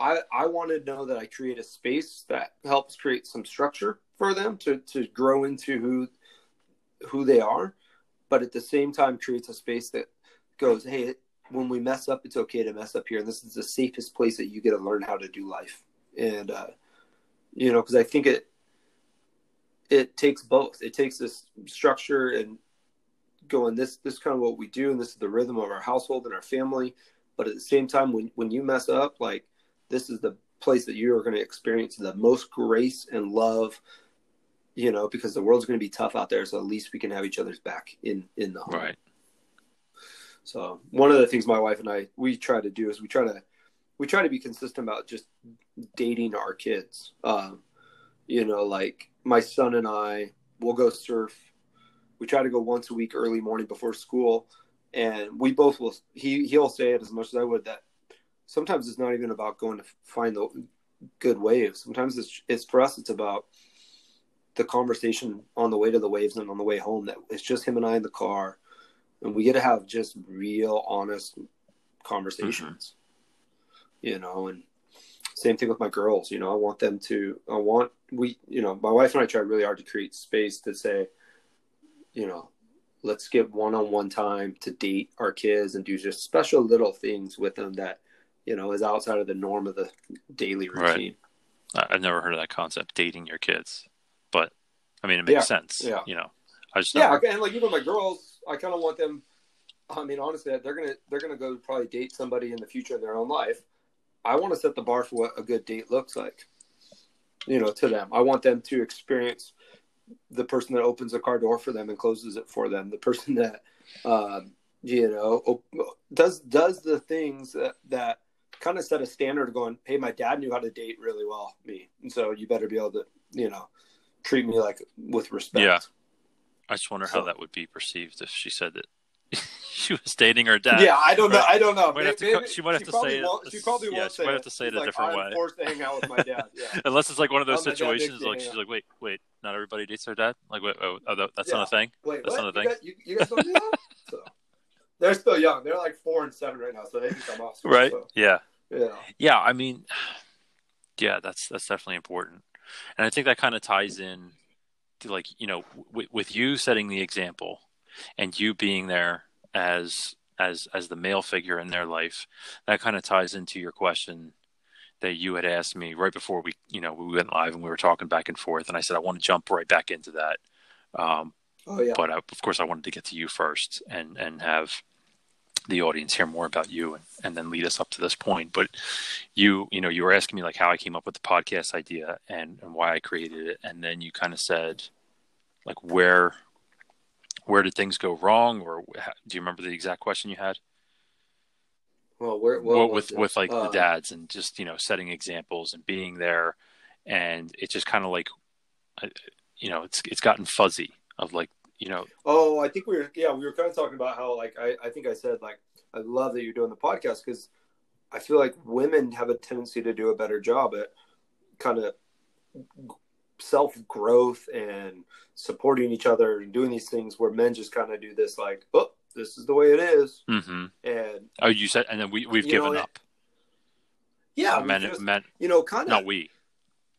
[SPEAKER 2] I I want to know that I create a space that helps create some structure for them to to grow into who who they are, but at the same time creates a space that goes, hey, when we mess up, it's okay to mess up here, and this is the safest place that you get to learn how to do life. And uh, you know, because I think it it takes both. It takes this structure and going this this is kind of what we do, and this is the rhythm of our household and our family. But at the same time, when when you mess up, like this is the place that you are going to experience the most grace and love you know because the world's going to be tough out there so at least we can have each other's back in in the home
[SPEAKER 1] Right.
[SPEAKER 2] So one of the things my wife and i we try to do is we try to we try to be consistent about just dating our kids um you know like my son and i will go surf we try to go once a week early morning before school and we both will he he'll say it as much as i would that sometimes it's not even about going to find the good waves. Sometimes it's it's for us. It's about the conversation on the way to the waves and on the way home. That it's just him and I in the car, and we get to have just real, honest conversations. Mm-hmm. You know, and same thing with my girls. You know, I want them to. I want we. You know, my wife and I try really hard to create space to say, you know, let's get one-on-one time to date our kids and do just special little things with them that you know is outside of the norm of the daily routine.
[SPEAKER 1] I- I've never heard of that concept, dating your kids. But I mean, it makes
[SPEAKER 2] Yeah,
[SPEAKER 1] sense.
[SPEAKER 2] yeah.
[SPEAKER 1] You know, I just
[SPEAKER 2] Yeah,
[SPEAKER 1] never,
[SPEAKER 2] and like even my girls, I kind of want them. I mean, honestly, they're gonna they're gonna go probably date somebody in the future in their own life. I want to set the bar for what a good date looks like. You know, to them, I want them to experience the person that opens the car door for them and closes it for them. The person that, um, you know, op- does does the things that that kind of set a standard. Going, hey, my dad knew how to date really well, me, and so you better be able to, you know, treat me like with respect.
[SPEAKER 1] Yeah. I just wonder how that would be perceived if she said that she was dating her dad.
[SPEAKER 2] Yeah, I don't know. I don't know.
[SPEAKER 1] Might have to
[SPEAKER 2] Maybe-
[SPEAKER 1] she might have to say it-
[SPEAKER 2] She probably
[SPEAKER 1] yeah,
[SPEAKER 2] won't
[SPEAKER 1] she might have to say it
[SPEAKER 2] She's
[SPEAKER 1] a
[SPEAKER 2] like,
[SPEAKER 1] different
[SPEAKER 2] I'm
[SPEAKER 1] way.
[SPEAKER 2] forced to hang out with my dad. Yeah.
[SPEAKER 1] Unless it's like one of those
[SPEAKER 2] my
[SPEAKER 1] situations, like she's like, wait, wait, not everybody dates their dad. Like, wait, oh, oh that's
[SPEAKER 2] Yeah.
[SPEAKER 1] not a thing.
[SPEAKER 2] Wait,
[SPEAKER 1] That's
[SPEAKER 2] what?
[SPEAKER 1] not a
[SPEAKER 2] You
[SPEAKER 1] thing?
[SPEAKER 2] guys, you, you guys don't do that? so, they're still young. They're like four and seven right now, so they think I'm awesome.
[SPEAKER 1] Right?
[SPEAKER 2] So,
[SPEAKER 1] Yeah.
[SPEAKER 2] yeah.
[SPEAKER 1] Yeah, I mean, yeah, that's that's definitely important, and I think that kind of ties in like you know w- with you setting the example, and you being there as as as the male figure in their life. That kind of ties into your question that you had asked me right before we you know we went live and we were talking back and forth, and I said I want to jump right back into that. Um,
[SPEAKER 2] Oh yeah.
[SPEAKER 1] but I, of course I wanted to get to you first and and have the audience hear more about you and, and then lead us up to this point. But you you know you were asking me like how I came up with the podcast idea and, and why I created it. And then you kind of said like where where did things go wrong? Or do you remember the exact question you had?
[SPEAKER 2] Well, where,
[SPEAKER 1] well, with with like
[SPEAKER 2] Uh,
[SPEAKER 1] the dads and just you know setting examples and being there. And it just kind of like you know it's it's gotten fuzzy of like you know
[SPEAKER 2] Oh, I think we were yeah we were kind of talking about how like I I think I said like I love that you're doing the podcast because I feel like women have a tendency to do a better job at kind of self growth and supporting each other and doing these things where men just kind of do this like oh this is the way it is.
[SPEAKER 1] Hmm
[SPEAKER 2] and
[SPEAKER 1] Oh, you said, and then we we've given
[SPEAKER 2] know,
[SPEAKER 1] up.
[SPEAKER 2] yeah
[SPEAKER 1] men,
[SPEAKER 2] just,
[SPEAKER 1] men,
[SPEAKER 2] you know kind of
[SPEAKER 1] not we,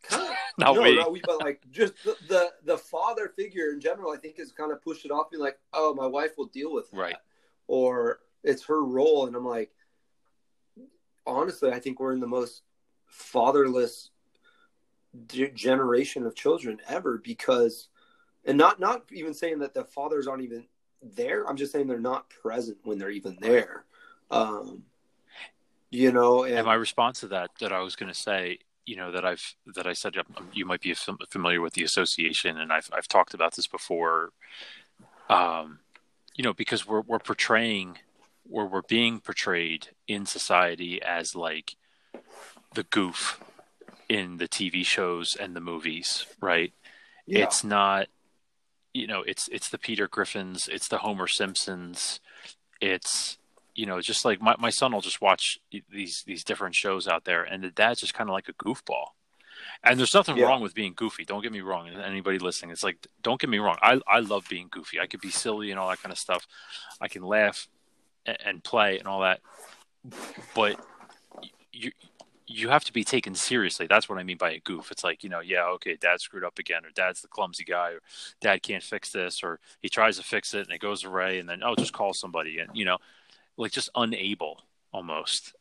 [SPEAKER 2] kind of
[SPEAKER 1] not
[SPEAKER 2] no,
[SPEAKER 1] we.
[SPEAKER 2] not we, but like just the, the the father figure in general, I think has kind of pushed it off, being like, oh, my wife will deal with that,
[SPEAKER 1] Right.
[SPEAKER 2] or it's her role, and I'm like, honestly, I think we're in the most fatherless generation of children ever because, and not not even saying that the fathers aren't even there. I'm just saying they're not present when they're even there. Um, you know, and
[SPEAKER 1] and my response to that, that I was going to say, you know, that I've that I said um, you might be familiar with the association, and I've I've talked about this before. Um, you know, because we're we're portraying, or we're being portrayed in society as like the goof in the TV shows and the movies, right?
[SPEAKER 2] yeah.
[SPEAKER 1] it's not you know it's it's the peter griffins it's the homer simpsons it's you know just like my, my son will just watch these these different shows out there and the dad's just kind of like a goofball And there's nothing
[SPEAKER 2] Yeah.
[SPEAKER 1] wrong with being goofy. Don't get me wrong. And anybody listening, it's like, don't get me wrong. I, I love being goofy. I could be silly and all that kind of stuff. I can laugh and, and play and all that. But you you have to be taken seriously. That's what I mean by a goof. It's like, you know, yeah, okay, dad screwed up again, or dad's the clumsy guy, or dad can't fix this, or he tries to fix it and it goes away, and then, oh, just call somebody. And, you know, like just unable almost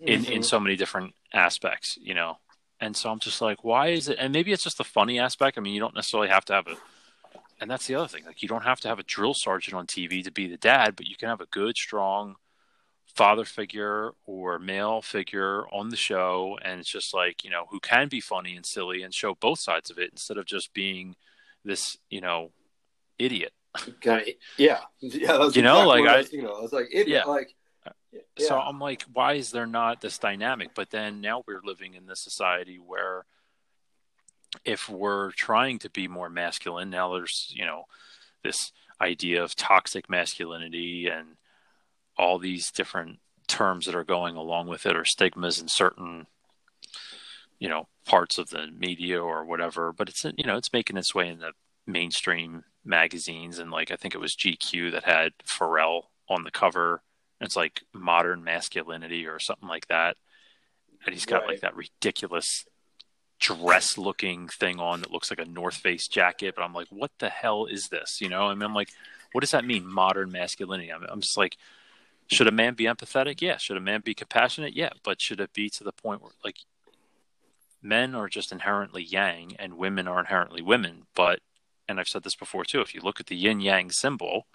[SPEAKER 1] in in
[SPEAKER 2] Mhm.
[SPEAKER 1] so many different aspects, you know. And so I'm just like, why is it? And maybe it's just the funny aspect. I mean, you don't necessarily have to have a, and that's the other thing. Like, you don't have to have a drill sergeant on TV to be the dad, but you can have a good, strong father figure or male figure on the show, and it's just like you know who can be funny and silly and show both sides of it instead of just being this, you know, idiot.
[SPEAKER 2] Kind of yeah yeah that's
[SPEAKER 1] You know,
[SPEAKER 2] exactly
[SPEAKER 1] like
[SPEAKER 2] what
[SPEAKER 1] I-
[SPEAKER 2] was thinking of. I was like idiot
[SPEAKER 1] Yeah.
[SPEAKER 2] like yeah.
[SPEAKER 1] So I'm like, why is there not this dynamic? But then now we're living in this society where if we're trying to be more masculine, now there's, you know, this idea of toxic masculinity and all these different terms that are going along with it or stigmas in certain you know parts of the media or whatever but it's you know it's making its way in the mainstream magazines and like i think it was gq that had pharrell on the cover. It's like modern masculinity or something like that. And he's got
[SPEAKER 2] Right.
[SPEAKER 1] like that ridiculous dress looking thing on that looks like a north face jacket. But i'm like what the hell is this? You know? I mean, i'm like what does that mean modern masculinity? I'm, I'm just like should a man be empathetic? Yeah. Should a man be compassionate? Yeah. But should it be to the point where like men are just inherently yang and women are inherently women but and i've said this before too if you look at the yin yang symbol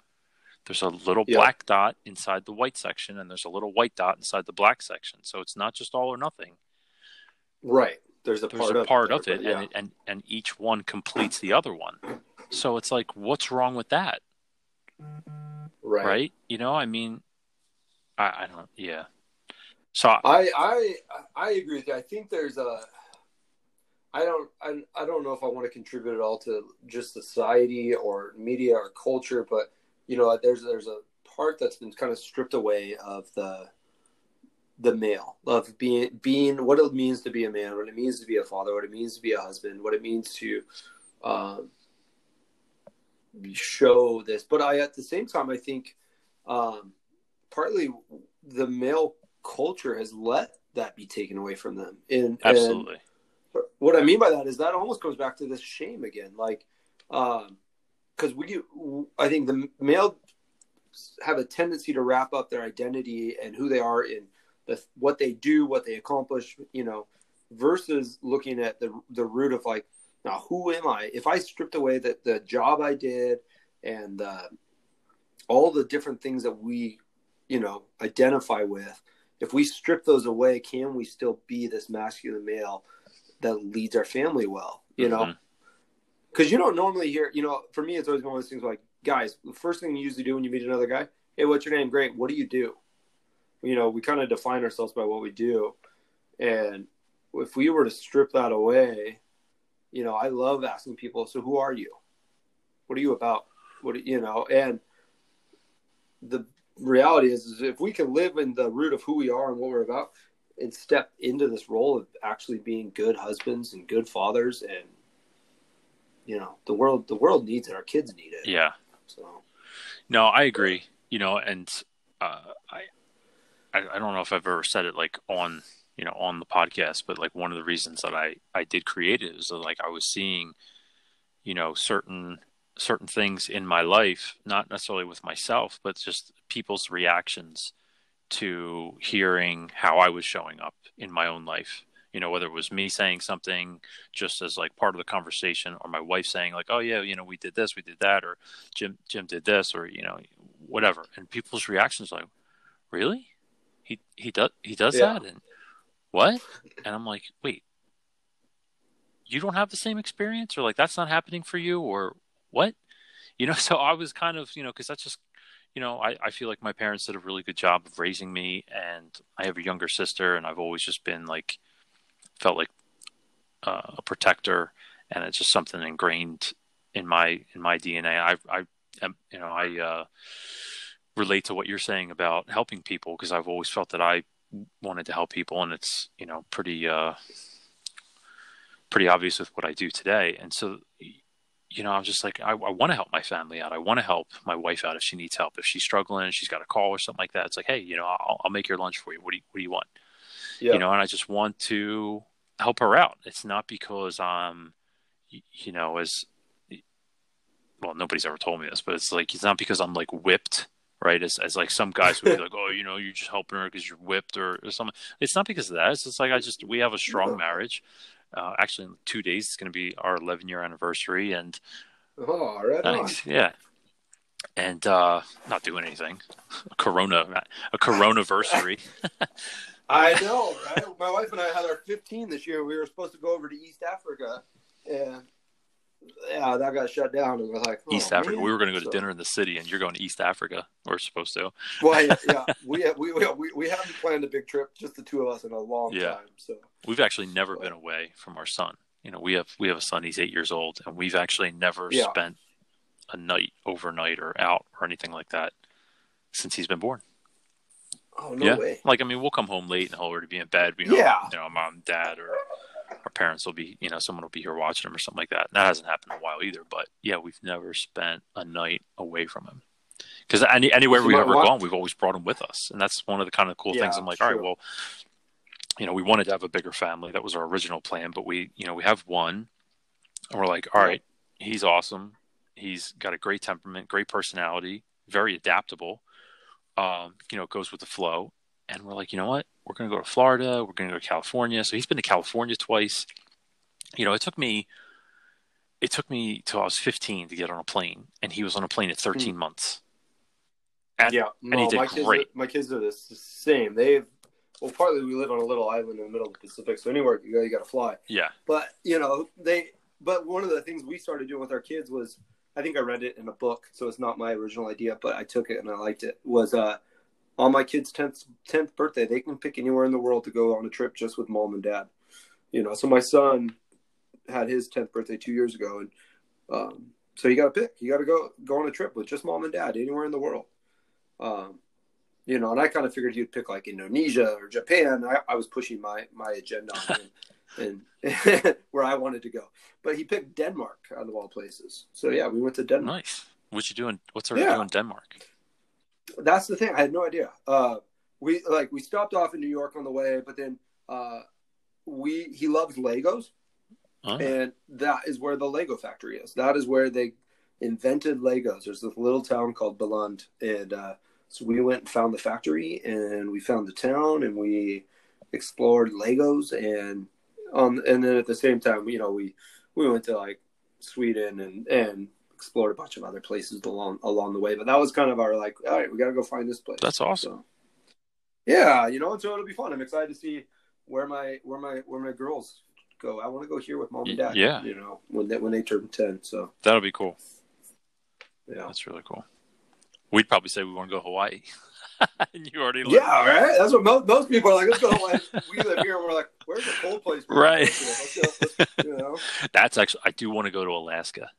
[SPEAKER 1] there's a little
[SPEAKER 2] Yeah.
[SPEAKER 1] black dot inside the white section and there's a little white dot inside the black section so it's not just all or nothing
[SPEAKER 2] right there's a
[SPEAKER 1] there's
[SPEAKER 2] part
[SPEAKER 1] a
[SPEAKER 2] of
[SPEAKER 1] part of it
[SPEAKER 2] yeah.
[SPEAKER 1] and, and and each one completes the other one so it's like what's wrong with that
[SPEAKER 2] right.
[SPEAKER 1] right, you know i mean i, I don't yeah so I
[SPEAKER 2] I I agree with you. I think there's a. I don't I, I don't know if I want to contribute at all to just society or media or culture, but you know there's there's a part that's been kind of stripped away of the the male of being being what it means to be a man, what it means to be a father, what it means to be a husband, what it means to um, show this. But I at the same time I think um, partly the male culture has let that be taken away from them. And,
[SPEAKER 1] absolutely
[SPEAKER 2] and what I mean by that is that almost goes back to this shame again. Like, um, because we, I think the male have a tendency to wrap up their identity and who they are in the what they do, what they accomplish, you know, versus looking at the the root of like, now who am I? If I stripped away that the job I did and uh, all the different things that we, you know, identify with, if we strip those away, can we still be this masculine male that leads our family well? You know,
[SPEAKER 1] Mhm.
[SPEAKER 2] because you don't normally hear. You know, for me, it's always one of those things like, guys, the first thing you usually do when you meet another guy, hey, what's your name? Great. What do you do? You know, we kind of define ourselves by what we do, and if we were to strip that away, you know, I love asking people, so who are you? What are you about? What you know? And the reality is, is if we can live in the root of who we are and what we're about, and step into this role of actually being good husbands and good fathers, and you know, the world the world needs it. Our kids need it.
[SPEAKER 1] yeah
[SPEAKER 2] So
[SPEAKER 1] No, I agree. You know, and uh, I, I, I don't know if I've ever said it like on, you know, on the podcast, but like one of the reasons that I, I did create it is that like I was seeing, you know, certain certain things in my life, not necessarily with myself, but just people's reactions to hearing how I was showing up in my own life. You know, whether it was me saying something just as like part of the conversation, or my wife saying like, "Oh yeah, you know, we did this, we did that," or Jim Jim did this, or you know, whatever. And people's reactions like, "Really? He he does he does
[SPEAKER 2] Yeah.
[SPEAKER 1] that?" And what? And I'm like, "Wait, you don't have the same experience, or like that's not happening for you, or what?" You know, so I was kind of you know because that's just you know I I feel like my parents did a really good job of raising me, and I have a younger sister, and I've always just been like felt like uh, a protector, and it's just something ingrained in my in my DNA. I I you know I uh, relate to what you're saying about helping people because I've always felt that I wanted to help people, and it's you know pretty uh, pretty obvious with what I do today. And so, you know, I'm just like, I, I want to help my family out. I want to help my wife out if she needs help. If she's struggling, she's got a call or something like that. It's like, hey, you know, I'll, I'll make your lunch for you. What do you, what do you want? Yeah. You know, and I just want to help her out. It's not because I'm, you know, as well, nobody's ever told me this, but it's like it's not because I'm like whipped, right? As, as like some guys would be like, oh, you know, you're just helping her because you're whipped or, or something. It's not because of that. It's just like I just we have a strong marriage. Uh, actually, in two days, it's going to be our 11 year anniversary, and
[SPEAKER 2] oh, right
[SPEAKER 1] thanks, on. yeah, and uh, not doing anything. A corona, a corona anniversary.
[SPEAKER 2] I know, right? My wife and I had our 15 this year. We were supposed to go over to East Africa, and yeah, that got shut down. And we're like,
[SPEAKER 1] oh, East Africa. Man. We were going to go to so, dinner in the city, and you're going to East Africa. We're supposed to.
[SPEAKER 2] well, yeah, we, we we we haven't planned a big trip, just the two of us, in a long yeah. time. So
[SPEAKER 1] we've actually never but, been away from our son. You know, we have we have a son. He's eight years old, and we've actually never yeah. spent a night overnight or out or anything like that since he's been born.
[SPEAKER 2] Oh no yeah. way!
[SPEAKER 1] Like I mean, we'll come home late and he'll already be in bed. We know, yeah. you know, mom, dad, or our parents will be, you know, someone will be here watching him or something like that. And that hasn't happened in a while either. But yeah, we've never spent a night away from him because any anywhere we've ever gone, we've always brought him with us, and that's one of the kind of cool yeah, things. I'm like, all right, well, you know, we wanted to have a bigger family. That was our original plan, but we, you know, we have one, and we're like, all right, he's awesome. He's got a great temperament, great personality, very adaptable um, you know, it goes with the flow. And we're like, you know what? We're going to go to Florida. We're going to go to California. So he's been to California twice. You know, it took me, it took me till I was 15 to get on a plane, and he was on a plane at 13 mm. months.
[SPEAKER 2] And, yeah, and he did my great. Kids are, my kids are the same. They've well, partly we live on a little island in the middle of the Pacific, so anywhere you go, you got to fly.
[SPEAKER 1] Yeah.
[SPEAKER 2] But you know, they. But one of the things we started doing with our kids was I think I read it in a book, so it's not my original idea, but I took it and I liked it. Was uh, on my kid's tenth tenth birthday, they can pick anywhere in the world to go on a trip just with mom and dad. You know, so my son had his tenth birthday two years ago, and um, so you got to pick. You got to go go on a trip with just mom and dad anywhere in the world. Um, you know, and I kind of figured he'd pick like Indonesia or Japan. I, I was pushing my my agenda on him and where I wanted to go. But he picked Denmark out of all places. So yeah, we went to Denmark.
[SPEAKER 1] Nice. What you doing? What's our yeah. doing Denmark?
[SPEAKER 2] That's the thing. I had no idea. Uh, we like we stopped off in New York on the way, but then uh, we he loves Legos, oh. and that is where the Lego factory is. That is where they invented Legos. There's this little town called Billund, and uh, so we went and found the factory, and we found the town, and we explored Legos, and um, and then at the same time, you know, we we went to like Sweden and and explored a bunch of other places along along the way. But that was kind of our like, all right, we got to go find this place.
[SPEAKER 1] That's awesome. So,
[SPEAKER 2] yeah, you know, so it'll be fun. I'm excited to see where my where my where my girls go. I want to go here with mom and dad.
[SPEAKER 1] Yeah,
[SPEAKER 2] you know, when they when they turn ten. So
[SPEAKER 1] that'll be cool.
[SPEAKER 2] Yeah,
[SPEAKER 1] that's really cool. We'd probably say we want to go Hawaii. you already
[SPEAKER 2] live. Yeah, right. That's what most, most people are like. Let's go. Like, we live here, and we're like, "Where's the cold place?"
[SPEAKER 1] Right. Let's go, let's, you know. That's actually. I do want to go to Alaska.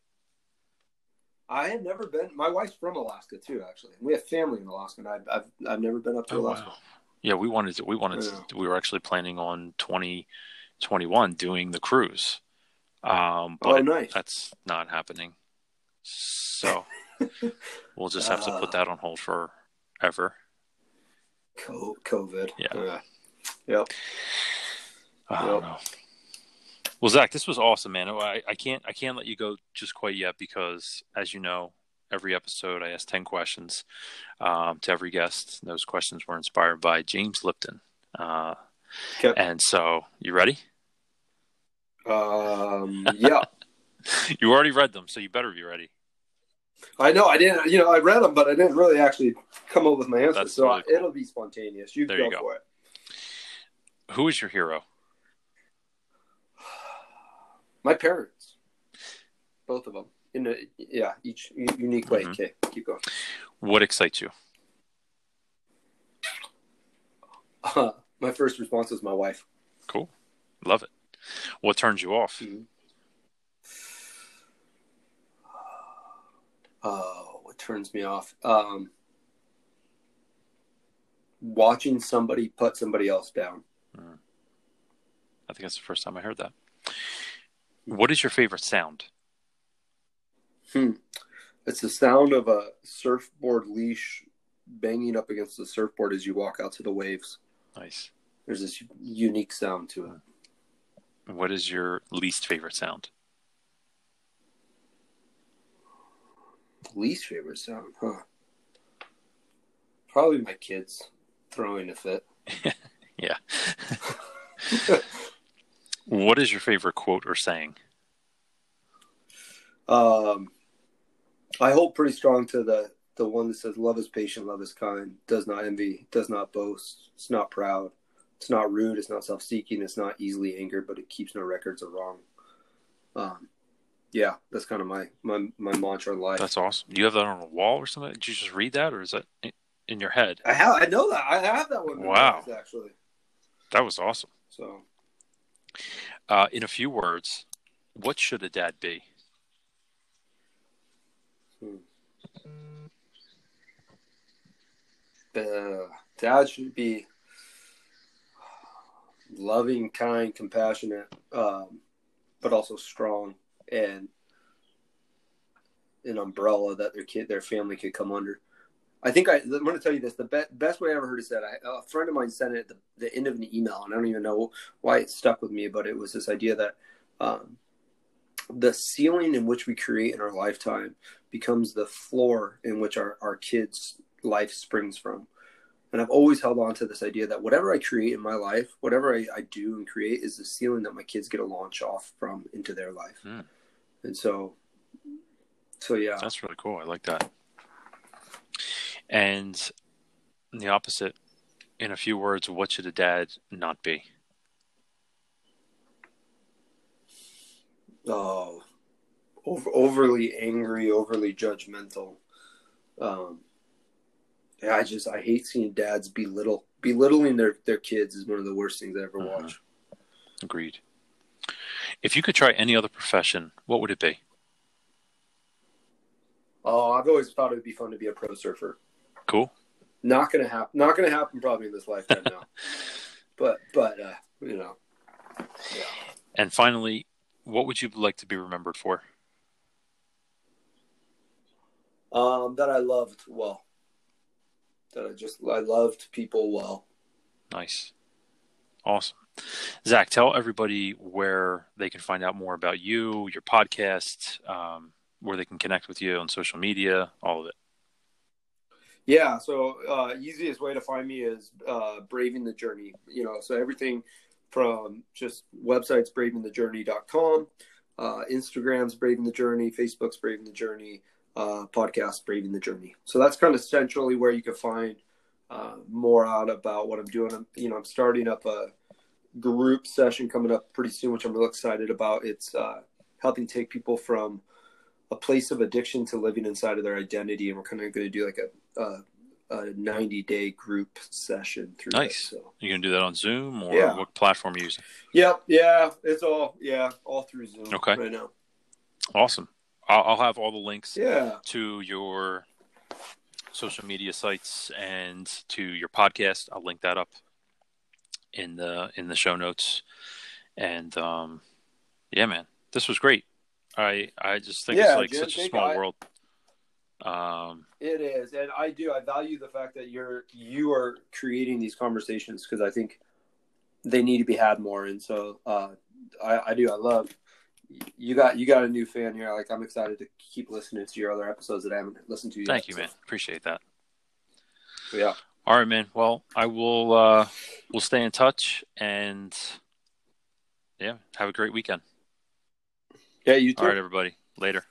[SPEAKER 2] I have never been. My wife's from Alaska too. Actually, we have family in Alaska, and I've I've, I've never been up to oh, Alaska. Wow.
[SPEAKER 1] Yeah, we wanted to. We wanted. To, we were actually planning on twenty twenty one doing the cruise. Um, but oh, nice. that's not happening. So we'll just have to put that on hold forever.
[SPEAKER 2] COVID.
[SPEAKER 1] Yeah. Uh,
[SPEAKER 2] yep.
[SPEAKER 1] I don't yep. know. Well, Zach, this was awesome, man. I, I can't I can't let you go just quite yet because, as you know, every episode I ask ten questions um, to every guest. Those questions were inspired by James Lipton. Uh, okay. And so, you ready?
[SPEAKER 2] Um. Yeah.
[SPEAKER 1] you already read them, so you better be ready.
[SPEAKER 2] I know I didn't. You know, I read them, but I didn't really actually come up with my answer. so really cool. it'll be spontaneous. You there go, you go for it.
[SPEAKER 1] Who is your hero?
[SPEAKER 2] My parents, both of them, in a yeah, each unique way. Mm-hmm. Okay, keep going.
[SPEAKER 1] What excites you?
[SPEAKER 2] Uh, my first response was my wife.
[SPEAKER 1] Cool, love it. What turns you off?
[SPEAKER 2] Mm-hmm. Oh, what turns me off? Um, watching somebody put somebody else down. Mm.
[SPEAKER 1] I think that's the first time I heard that. What is your favorite sound?
[SPEAKER 2] Hmm. It's the sound of a surfboard leash banging up against the surfboard as you walk out to the waves.
[SPEAKER 1] Nice.
[SPEAKER 2] There's this unique sound to it.
[SPEAKER 1] What is your least favorite sound?
[SPEAKER 2] Least favorite sound, huh? Probably my kids throwing a fit.
[SPEAKER 1] yeah. what is your favorite quote or saying?
[SPEAKER 2] Um, I hold pretty strong to the the one that says, "Love is patient, love is kind, does not envy, does not boast, it's not proud, it's not rude, it's not self-seeking, it's not easily angered, but it keeps no records of wrong." Um, yeah, that's kind of my my my mantra in life.
[SPEAKER 1] That's awesome. Do you have that on a wall or something? Did you just read that, or is that in your head?
[SPEAKER 2] I have. I know that. I have that one.
[SPEAKER 1] Wow,
[SPEAKER 2] actually,
[SPEAKER 1] that was awesome.
[SPEAKER 2] So,
[SPEAKER 1] uh, in a few words, what should a dad be?
[SPEAKER 2] Hmm. Uh, dad should be loving, kind, compassionate, um, but also strong and an umbrella that their kid, their family could come under. I think I, am going to tell you this. The be- best way I ever heard it said, I, a friend of mine sent it at the, the, end of an email, and I don't even know why it stuck with me, but it was this idea that um, the ceiling in which we create in our lifetime becomes the floor in which our, our kids' life springs from. And I've always held on to this idea that whatever I create in my life, whatever I, I do and create, is the ceiling that my kids get to launch off from into their life.
[SPEAKER 1] Hmm.
[SPEAKER 2] And so, so yeah,
[SPEAKER 1] that's really cool. I like that. And the opposite, in a few words, what should a dad not be?
[SPEAKER 2] Oh, over, overly angry, overly judgmental. Um, yeah, I just I hate seeing dads belittle belittling their their kids is one of the worst things I ever uh-huh. watch.
[SPEAKER 1] Agreed. If you could try any other profession, what would it be?
[SPEAKER 2] Oh, I've always thought it would be fun to be a pro surfer.
[SPEAKER 1] Cool.
[SPEAKER 2] Not gonna happen. Not gonna happen probably in this lifetime now. but but uh, you know.
[SPEAKER 1] Yeah. And finally, what would you like to be remembered for?
[SPEAKER 2] Um, that I loved well. That I just I loved people well.
[SPEAKER 1] Nice, awesome. Zach, tell everybody where they can find out more about you, your podcast, um, where they can connect with you on social media, all of it.
[SPEAKER 2] Yeah, so uh, easiest way to find me is uh, Braving the Journey. You know, so everything from just websites bravingthejourney.com, uh, Instagram's Braving the Journey, Facebook's Braving the Journey, uh, podcast Braving the Journey. So that's kind of centrally where you can find uh, more out about what I'm doing. I'm, you know, I'm starting up a group session coming up pretty soon, which I'm real excited about. It's uh, helping take people from a place of addiction to living inside of their identity, and we're kind of going to do like a, a, a 90 day group session through.
[SPEAKER 1] Nice.
[SPEAKER 2] This, so.
[SPEAKER 1] You gonna do that on Zoom or
[SPEAKER 2] yeah.
[SPEAKER 1] what platform are you using?
[SPEAKER 2] Yep. Yeah, it's all yeah, all through Zoom.
[SPEAKER 1] Okay.
[SPEAKER 2] Right now.
[SPEAKER 1] Awesome. I'll, I'll have all the links.
[SPEAKER 2] Yeah.
[SPEAKER 1] To your social media sites and to your podcast. I'll link that up in the in the show notes. And um, yeah, man, this was great. I I just think yeah, it's like Jim, such a small I, world. Um,
[SPEAKER 2] it is, and I do. I value the fact that you're you are creating these conversations because I think they need to be had more. And so uh, I, I do. I love you got you got a new fan here. Like I'm excited to keep listening to your other episodes that I haven't listened to yet.
[SPEAKER 1] Thank you, man. Appreciate that.
[SPEAKER 2] yeah.
[SPEAKER 1] All right, man. Well, I will. uh We'll stay in touch, and yeah, have a great weekend.
[SPEAKER 2] Yeah, you too.
[SPEAKER 1] All right, everybody. Later.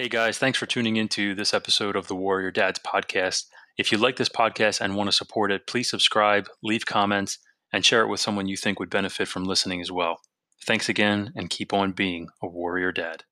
[SPEAKER 1] Hey guys, thanks for tuning into this episode of the Warrior Dads podcast. If you like this podcast and want to support it, please subscribe, leave comments, and share it with someone you think would benefit from listening as well. Thanks again, and keep on being a warrior dad.